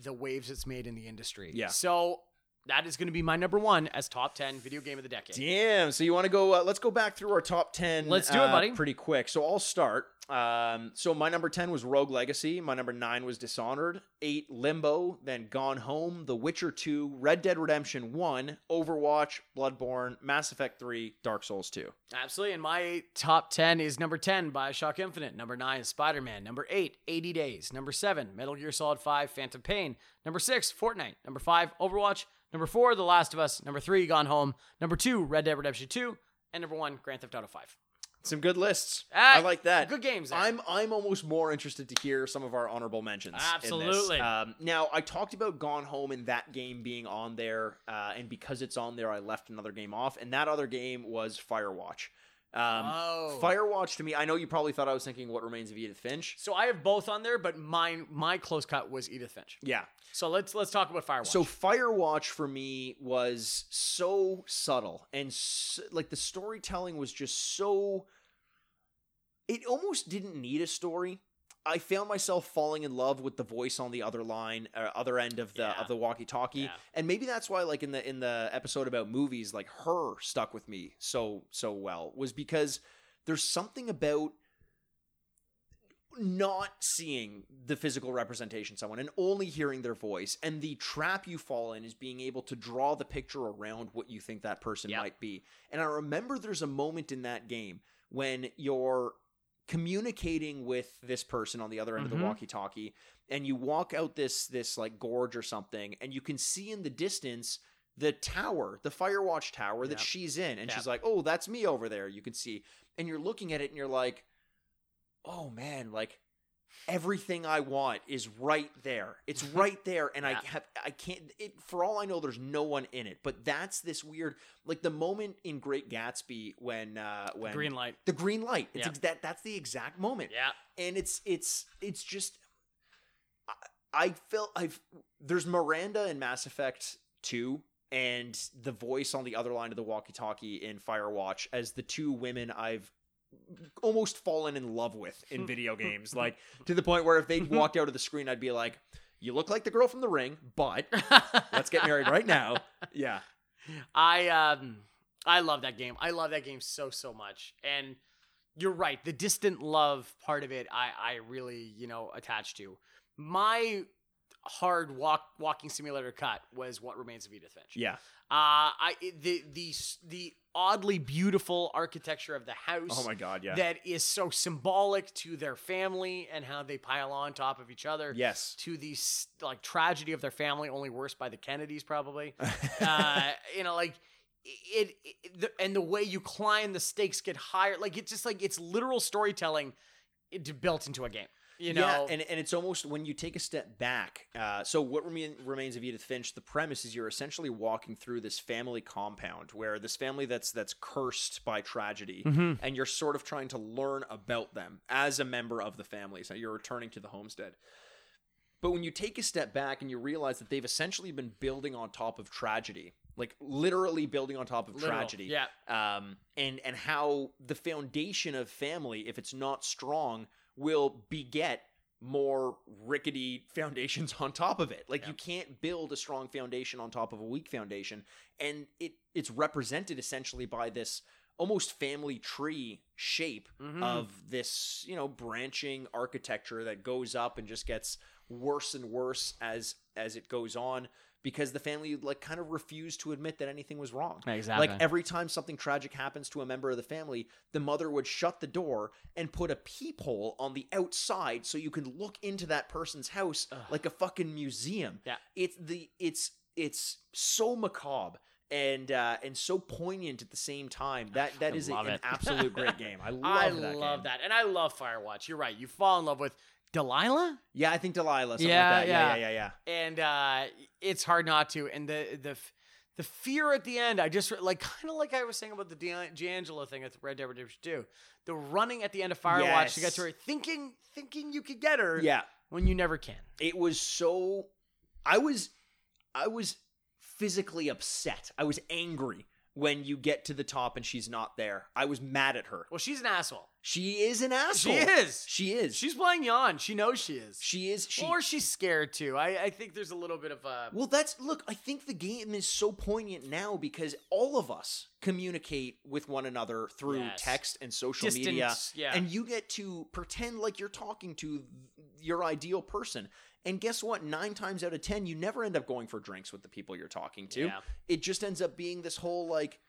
the waves it's made in the industry. Yeah. So that is going to be my number one as top 10 video game of the decade. Damn. So you want to go? Uh, let's go back through our top ten. Let's do it, uh, buddy. Pretty quick. So I'll start. Um, so my number ten was Rogue Legacy. My number nine was Dishonored. Eight Limbo. Then Gone Home. The Witcher Two. Red Dead Redemption One. Overwatch. Bloodborne. Mass Effect Three. Dark Souls Two. Absolutely. And my top 10 is number 10, Bioshock Infinite. Number 9, is Spider Man. Number 8, 80 Days. Number 7, Metal Gear Solid 5, Phantom Pain. Number 6, Fortnite. Number 5, Overwatch. Number 4, The Last of Us. Number 3, Gone Home. Number 2, Red Dead Redemption 2. And number 1, Grand Theft Auto 5. Some good lists. Ah, I like that. Good games. There. I'm I'm almost more interested to hear some of our honorable mentions. in this. Absolutely. Um, now I talked about Gone Home and that game being on there, uh, and because it's on there, I left another game off, and that other game was Firewatch. Um, oh. Firewatch to me, I know you probably thought I was thinking What Remains of Edith Finch. So I have both on there, but mine my close cut was Edith Finch. Yeah. So let's let's talk about Firewatch. So Firewatch for me was so subtle and s like the storytelling was just so it almost didn't need a story. I found myself falling in love with the voice on the other line, uh, other end of the Yeah. of the walkie-talkie, Yeah. and maybe that's why, like in the in the episode about movies, like her stuck with me so so well was because there's something about not seeing the physical representation of someone and only hearing their voice and the trap you fall in is being able to draw the picture around what you think that person Yep. might be and i remember there's a moment in that game when you're communicating with this person on the other end of Mhm. the walkie talkie and you walk out this this like gorge or something and you can see in the distance the tower the firewatch tower that Yep. she's in and Yep. she's like oh that's me over there you can see and you're looking at it and you're like oh man like everything i want is right there it's right there and Yeah. i have i can't it for all i know there's no one in it but that's this weird like the moment in great gatsby when uh when green light. the green light it's Yeah. ex- that that's the exact moment Yeah. and it's it's it's just I, I felt I've there's Miranda in Mass Effect 2 and the voice on the other line of the walkie-talkie in Firewatch as the two women I've almost fallen in love with in video games like to the point where if they walked out of the screen I'd be like you look like the girl from the ring but let's get married right now yeah I um I love that game. I love that game so so much. And you're right, the distant love part of it I I really, you know, attached to. My hard walk walking simulator cut was what remains of Edith Finch. yeah Uh I the the the oddly beautiful architecture of the house oh my god yeah that is so symbolic to their family and how they pile on top of each other yes to the like tragedy of their family only worse by the Kennedys probably uh, you know, like it, it the, and the way you climb, the stakes get higher. Like it's just like it's literal storytelling built into a game. You know, yeah, and, and it's almost when you take a step back. Uh, so, what remain, remains of Edith Finch? The premise is you're essentially walking through this family compound where this family that's that's cursed by tragedy, Mhm. and you're sort of trying to learn about them as a member of the family. So you're returning to the homestead. But when you take a step back and you realize that they've essentially been building on top of tragedy, like literally building on top of Literal, tragedy, Yeah, um, and and how the foundation of family, if it's not strong, will beget more rickety foundations on top of it. Like Yeah. you can't build a strong foundation on top of a weak foundation, and it it's represented essentially by this almost family tree shape Mhm. of this you know branching architecture that goes up and just gets worse and worse as as it goes on because the family like kind of refused to admit that anything was wrong exactly. like every time something tragic happens to a member of the family, the mother would shut the door and put a peephole on the outside so you can look into that person's house Ugh. like a fucking museum. Yeah. It's the it's it's so macabre and uh and so poignant at the same time. That that fucking is a- an absolute great game. I love that. I that love that, and I love Firewatch. You're right. You fall in love with Delilah, Yeah, I think Delilah something Yeah, like that. Yeah, yeah. yeah, yeah, yeah. and uh, it's hard not to. And the the the fear at the end, I just like kind of like I was saying about the D'An- D'Angelo thing at Red Dead Redemption 2. The running at the end of Firewatch to get to her, thinking thinking you could get her, Yeah. when you never can. it was so i was i was physically upset i was angry when you get to the top and she's not there. I was mad at her. Well, she's an asshole. She is an asshole. She is. She is. She's playing yawn. She knows she is. she is. She. or she's scared too. I, I think there's a little bit of a. well, that's look. I think the game is so poignant now because all of us communicate with one another through Yes. text and social Distance, media, yeah. and you get to pretend like you're talking to your ideal person. And guess what? Nine times out of ten, you never end up going for drinks with the people you're talking to. Yeah. It just ends up being this whole like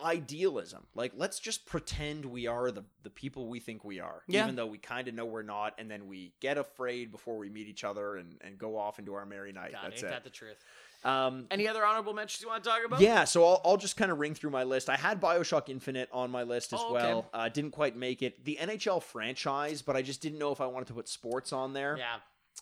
idealism. Like, let's just pretend we are the the people we think we are, Yeah. even though we kind of know we're not. And then we get afraid before we meet each other and, and go off into our merry night. God, That's ain't it. that the truth? um, Any other honorable mentions you want to talk about? yeah, so I'll, I'll just kind of ring through my list. I had Bioshock Infinite on my list as Oh, okay. well. Uh, didn't quite make it. The NHL franchise, but I just didn't know if I wanted to put sports on there. Yeah.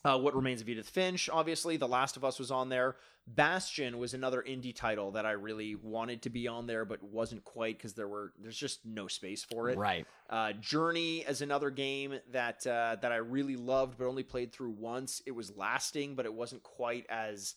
Uh, what Remains of Edith Finch, obviously. The Last of Us was on there. Bastion was another indie title that I really wanted to be on there, but wasn't quite because there were there's just no space for it. Right. Uh, Journey is another game that uh, that I really loved, but only played through once. It was lasting, but it wasn't quite as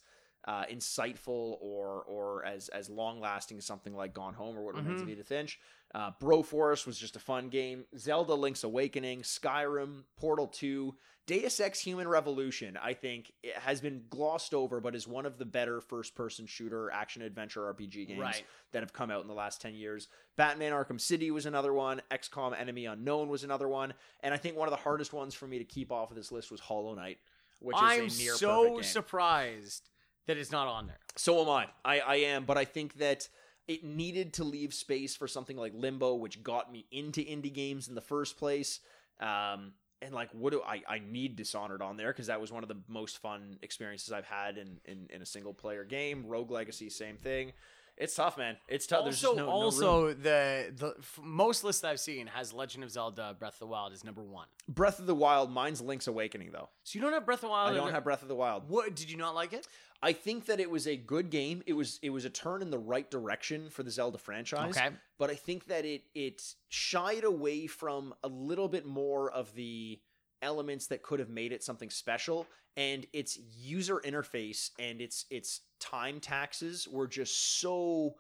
uh, insightful or or as as long lasting as something like Gone Home or What Remains of Edith Finch. Uh, Broforce was just a fun game. Zelda: Link's Awakening, Skyrim, Portal Two, Deus Ex: Human Revolution. I think it has been glossed over, but is one of the better first-person shooter action adventure RPG games Right. that have come out in the last 10 years. Batman Arkham City was another one. XCOM Enemy Unknown was another one. And I think one of the hardest ones for me to keep off of this list was Hollow Knight, which I'm is a near so perfect game. surprised that it's not on there. so am I. I. I am, but I think that it needed to leave space for something like Limbo, which got me into indie games in the first place. Um, and like, what do I? I need Dishonored on there because that was one of the most fun experiences I've had in in, in a single player game. Rogue Legacy, same thing. It's tough, man. It's tough. There's also, just no, no room. also the the f- most lists I've seen has Legend of Zelda: Breath of the Wild is number one. Breath of the Wild. Mine's Link's Awakening, though. So you don't have Breath of the Wild. I don't in- have Breath of the Wild. What did you not like it? I think that it was a good game. It was it was a turn in the right direction for the Zelda franchise. Okay. But I think that it it shied away from a little bit more of the elements that could have made it something special and its user interface and its its time taxes were just so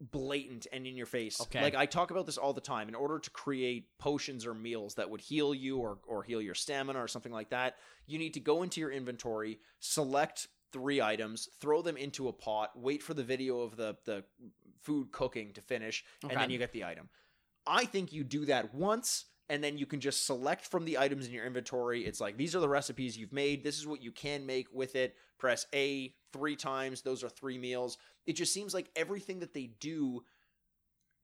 blatant and in your face. Okay. Like I talk about this all the time. In order to create potions or meals that would heal you or or heal your stamina or something like that, you need to go into your inventory, select three items, throw them into a pot, wait for the video of the the food cooking to finish, and then you get the item. I think you do that once and then you can just select from the items in your inventory. It's like these are the recipes you've made. This is what you can make with it. Press A three times. Those are three meals. It just seems like everything that they do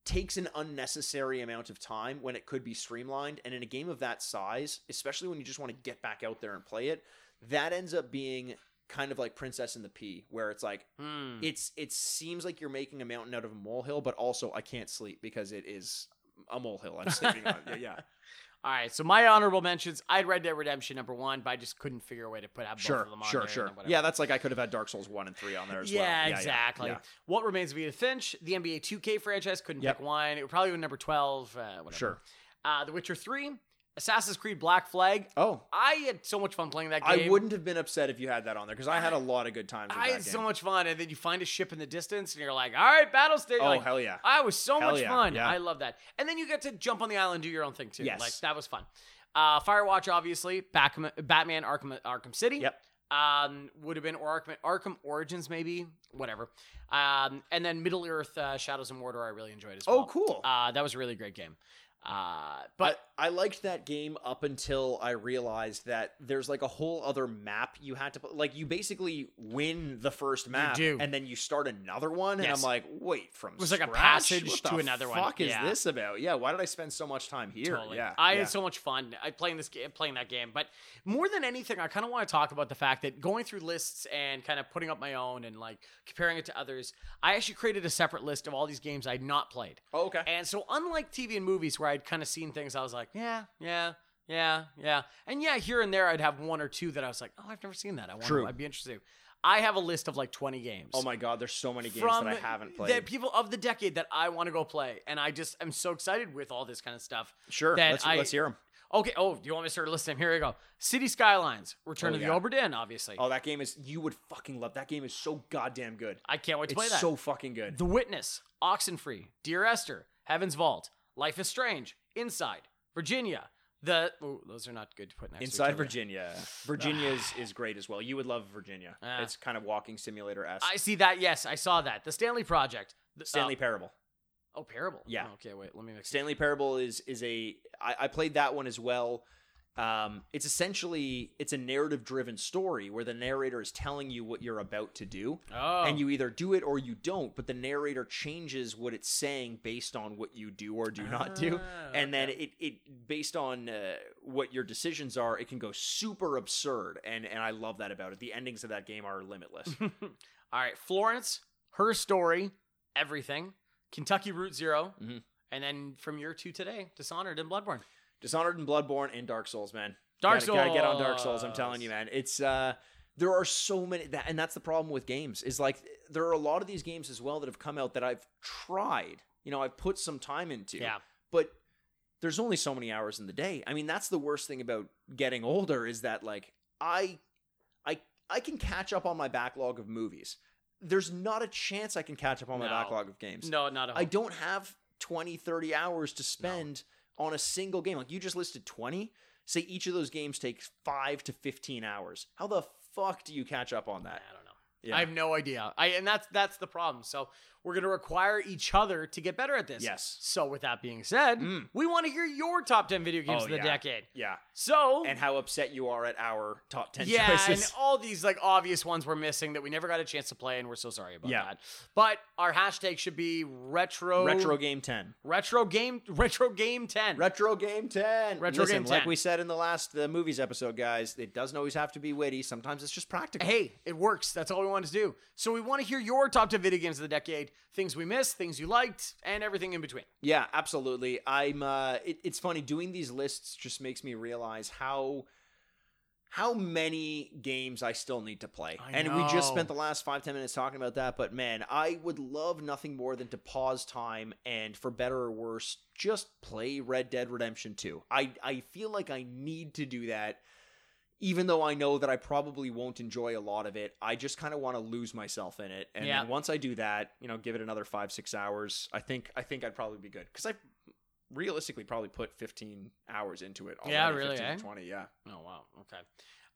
takes an unnecessary amount of time when it could be streamlined. And in a game of that size, especially when you just want to get back out there and play it, that ends up being kind of like Princess and the Pea, where it's like Hmm. it's it seems like you're making a mountain out of a molehill, but also I can't sleep because it is a molehill I'm sleeping on. Yeah, yeah. All right, so my honorable mentions: I had Red Dead Redemption number one, but I just couldn't figure a way to put both Sure, of them on sure, there sure. whatever. Yeah, that's like I could have had Dark Souls one and three on there as yeah, well. Yeah, exactly. yeah. What remains of Edith Finch? The NBA 2K franchise couldn't Yep. pick one. It would probably be number twelve. Uh, whatever. Sure. Uh, the Witcher Three, Assassin's Creed Black Flag. Oh, I had so much fun playing that game. I wouldn't have been upset if you had that on there because I had a lot of good times with I had game. so much fun, and then you find a ship in the distance, and you're like, "All right, battle stage!" oh like, hell yeah! I was so Hell much yeah, fun. yeah. I love that. And then you get to jump on the island, and do your own thing too. Yes. Like that was fun. Uh, Firewatch, obviously. Batman, Batman Arkham, Arkham City. Yep. Um, would have been Arkham, Arkham Origins, maybe. Whatever. Um, and then Middle Earth, uh, Shadows of Mordor, I really enjoyed as well. Oh, cool. Uh, that was a really great game. Uh, but I, I liked that game up until I realized that there's like a whole other map you had to put. Like you basically win the first map, do. and then you start another one, and I'm like, wait, from It was like a scratch? passage What to the another one. Fuck is Yeah. this about? Yeah, why did I spend so much time here? Totally. Yeah, I yeah. had so much fun I playing this game, playing that game. But more than anything, I kind of want to talk about the fact that going through lists and kind of putting up my own and like comparing it to others, I actually created a separate list of all these games I'd not played. Oh, okay. And so, unlike TV and movies where I'd kind of seen things, I was like, yeah, yeah, yeah, yeah, and yeah, here and there I'd have one or two that I was like, oh, I've never seen that. I want. True. I'd be interested. I have a list of like twenty games. Oh my god, there's so many games that I haven't played. That people of the decade that I want to go play, and I just am so excited with all this kind of stuff. sure, let's, I- let's hear them. Okay. Oh, do you want me to start listing? Here we go. City Skylines, Return Oh, of yeah. the Obra Dinn, obviously. Oh, that game is you would fucking love. That game is so goddamn good. I can't wait to It's play that. so fucking good. The Witness, Oxenfree, Dear Esther, Heaven's Vault, Life is Strange, Inside, Virginia. The ooh, those are not good to put next Inside. Virginia. Virginia is, is great as well. You would love Virginia. Ah. it's kind of walking simulator esque. I see that. Yes, I saw that. The Stanley Project. The, Stanley uh, Parable. oh, Parable. Yeah. Oh, okay, wait. Let me mix. Stanley Parable is is a I, I played that one as well. Um, it's essentially it's a narrative driven story where the narrator is telling you what you're about to do, Oh. and you either do it or you don't. But the narrator changes what it's saying based on what you do or do not do, Ah, and then it it based on uh, what your decisions are, it can go super absurd, and and I love that about it. The endings of that game are limitless. All right, Florence, her story, everything. Kentucky Route 0 Mhm. and then from year two today, Dishonored and Bloodborne. Dishonored and Bloodborne and Dark Souls, man. Dark gotta, gotta get on Dark Souls. I'm telling you, man. It's uh, there are so many, that, and that's the problem with games. Is like there are a lot of these games as well that have come out that I've tried. You know, I've put some time into. Yeah. But there's only so many hours in the day. I mean, that's the worst thing about getting older is that like I, I, I can catch up on my backlog of movies. There's not a chance I can catch up on my No. backlog of games. No, not at all. I don't have 20, 30 hours to spend on a single game. Like you just listed 20. Say each of those games takes 5 to 15 hours. How the fuck do you catch up on that? I don't know. Yeah. I have no idea. I and that's that's the problem. So we're gonna require each other to get better at this. Yes. So with that being said, Mm. we want to hear your top ten video games Oh, of the yeah. decade. Yeah. So And how upset you are at our top 10 yeah, choices. and all these like obvious ones we're missing that we never got a chance to play, and we're so sorry about Yeah. that. But our hashtag should be retro Retro Game 10. retro game retro game ten. Retro Game 10. Retro Listen, Game like we said in the last the movies episode, guys, it doesn't always have to be witty. Sometimes it's just practical. hey, it works. That's all we want to do. So we want to hear your top 10 video games of the decade, things we missed, things you liked, and everything in between. Yeah, absolutely. I'm. Uh, it, it's funny doing these lists. Just makes me realize how how many games I still need to play. I and we just spent the last five ten minutes talking about that. But man, I would love nothing more than to pause time and, for better or worse, just play Red Dead Redemption Two. I I feel like I need to do that. Even though I know that I probably won't enjoy a lot of it, I just kind of want to lose myself in it. And Yeah. once I do that, you know, give it another five, six hours, I think I think I'd probably be good. Because I realistically probably put 15 hours into it. Yeah, really, 15, eh? 20, yeah. Oh, wow. Okay.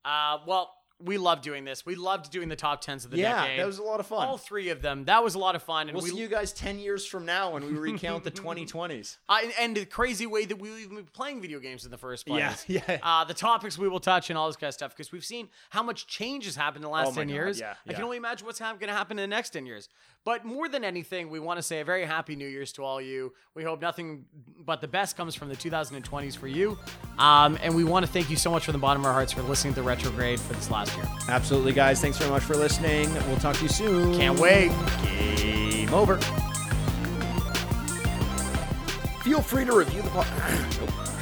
Uh, well, we love doing this. We loved doing the top 10s of the yeah, decade. that was a lot of fun. All three of them. That was a lot of fun. And we'll we, see you guys 10 years from now when we recount the 2020s. uh, and- the crazy way that we even be playing video games in the first place. Yeah, yeah. Uh, the topics we will touch and all this kind of stuff because we've seen how much change has happened in the last Oh 10 God, years. yeah, I can only imagine what's going to happen in the next 10 years. But more than anything, we want to say a very happy New Year's to all you. We hope nothing but the best comes from the 2020s for you. Um, and we want to thank you so much from the bottom of our hearts for listening to Retrograde for this last year. Absolutely, guys. Thanks very much for listening. We'll talk to you soon. Can't wait. Game over. Feel free to review the podcast.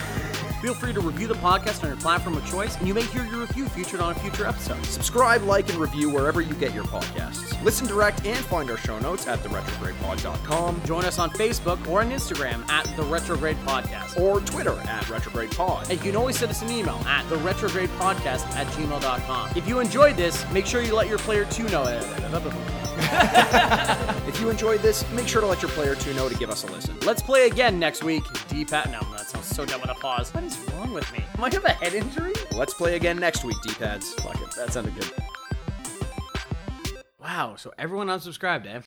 Feel free to review the podcast on your platform of choice, and you may hear your review featured on a future episode. Subscribe, like, and review wherever you get your podcasts. Listen direct and find our show notes at theretrogradepod.com Join us on Facebook or on Instagram at The Retrograde Podcast. or Twitter at retrogradepod. And you can always send us an email at the retrograde podcast at gmail.com. If you enjoyed this, make sure you let your player two know. it. If you enjoyed this, make sure to let your player 2 know to give us a listen. Let's play again next week. D-pad. No, that sounds so dumb with a pause. Wrong with me? Am I have a head injury? Let's play again next week, D-pads. Fuck it. That sounded good. Wow. So everyone unsubscribed, eh?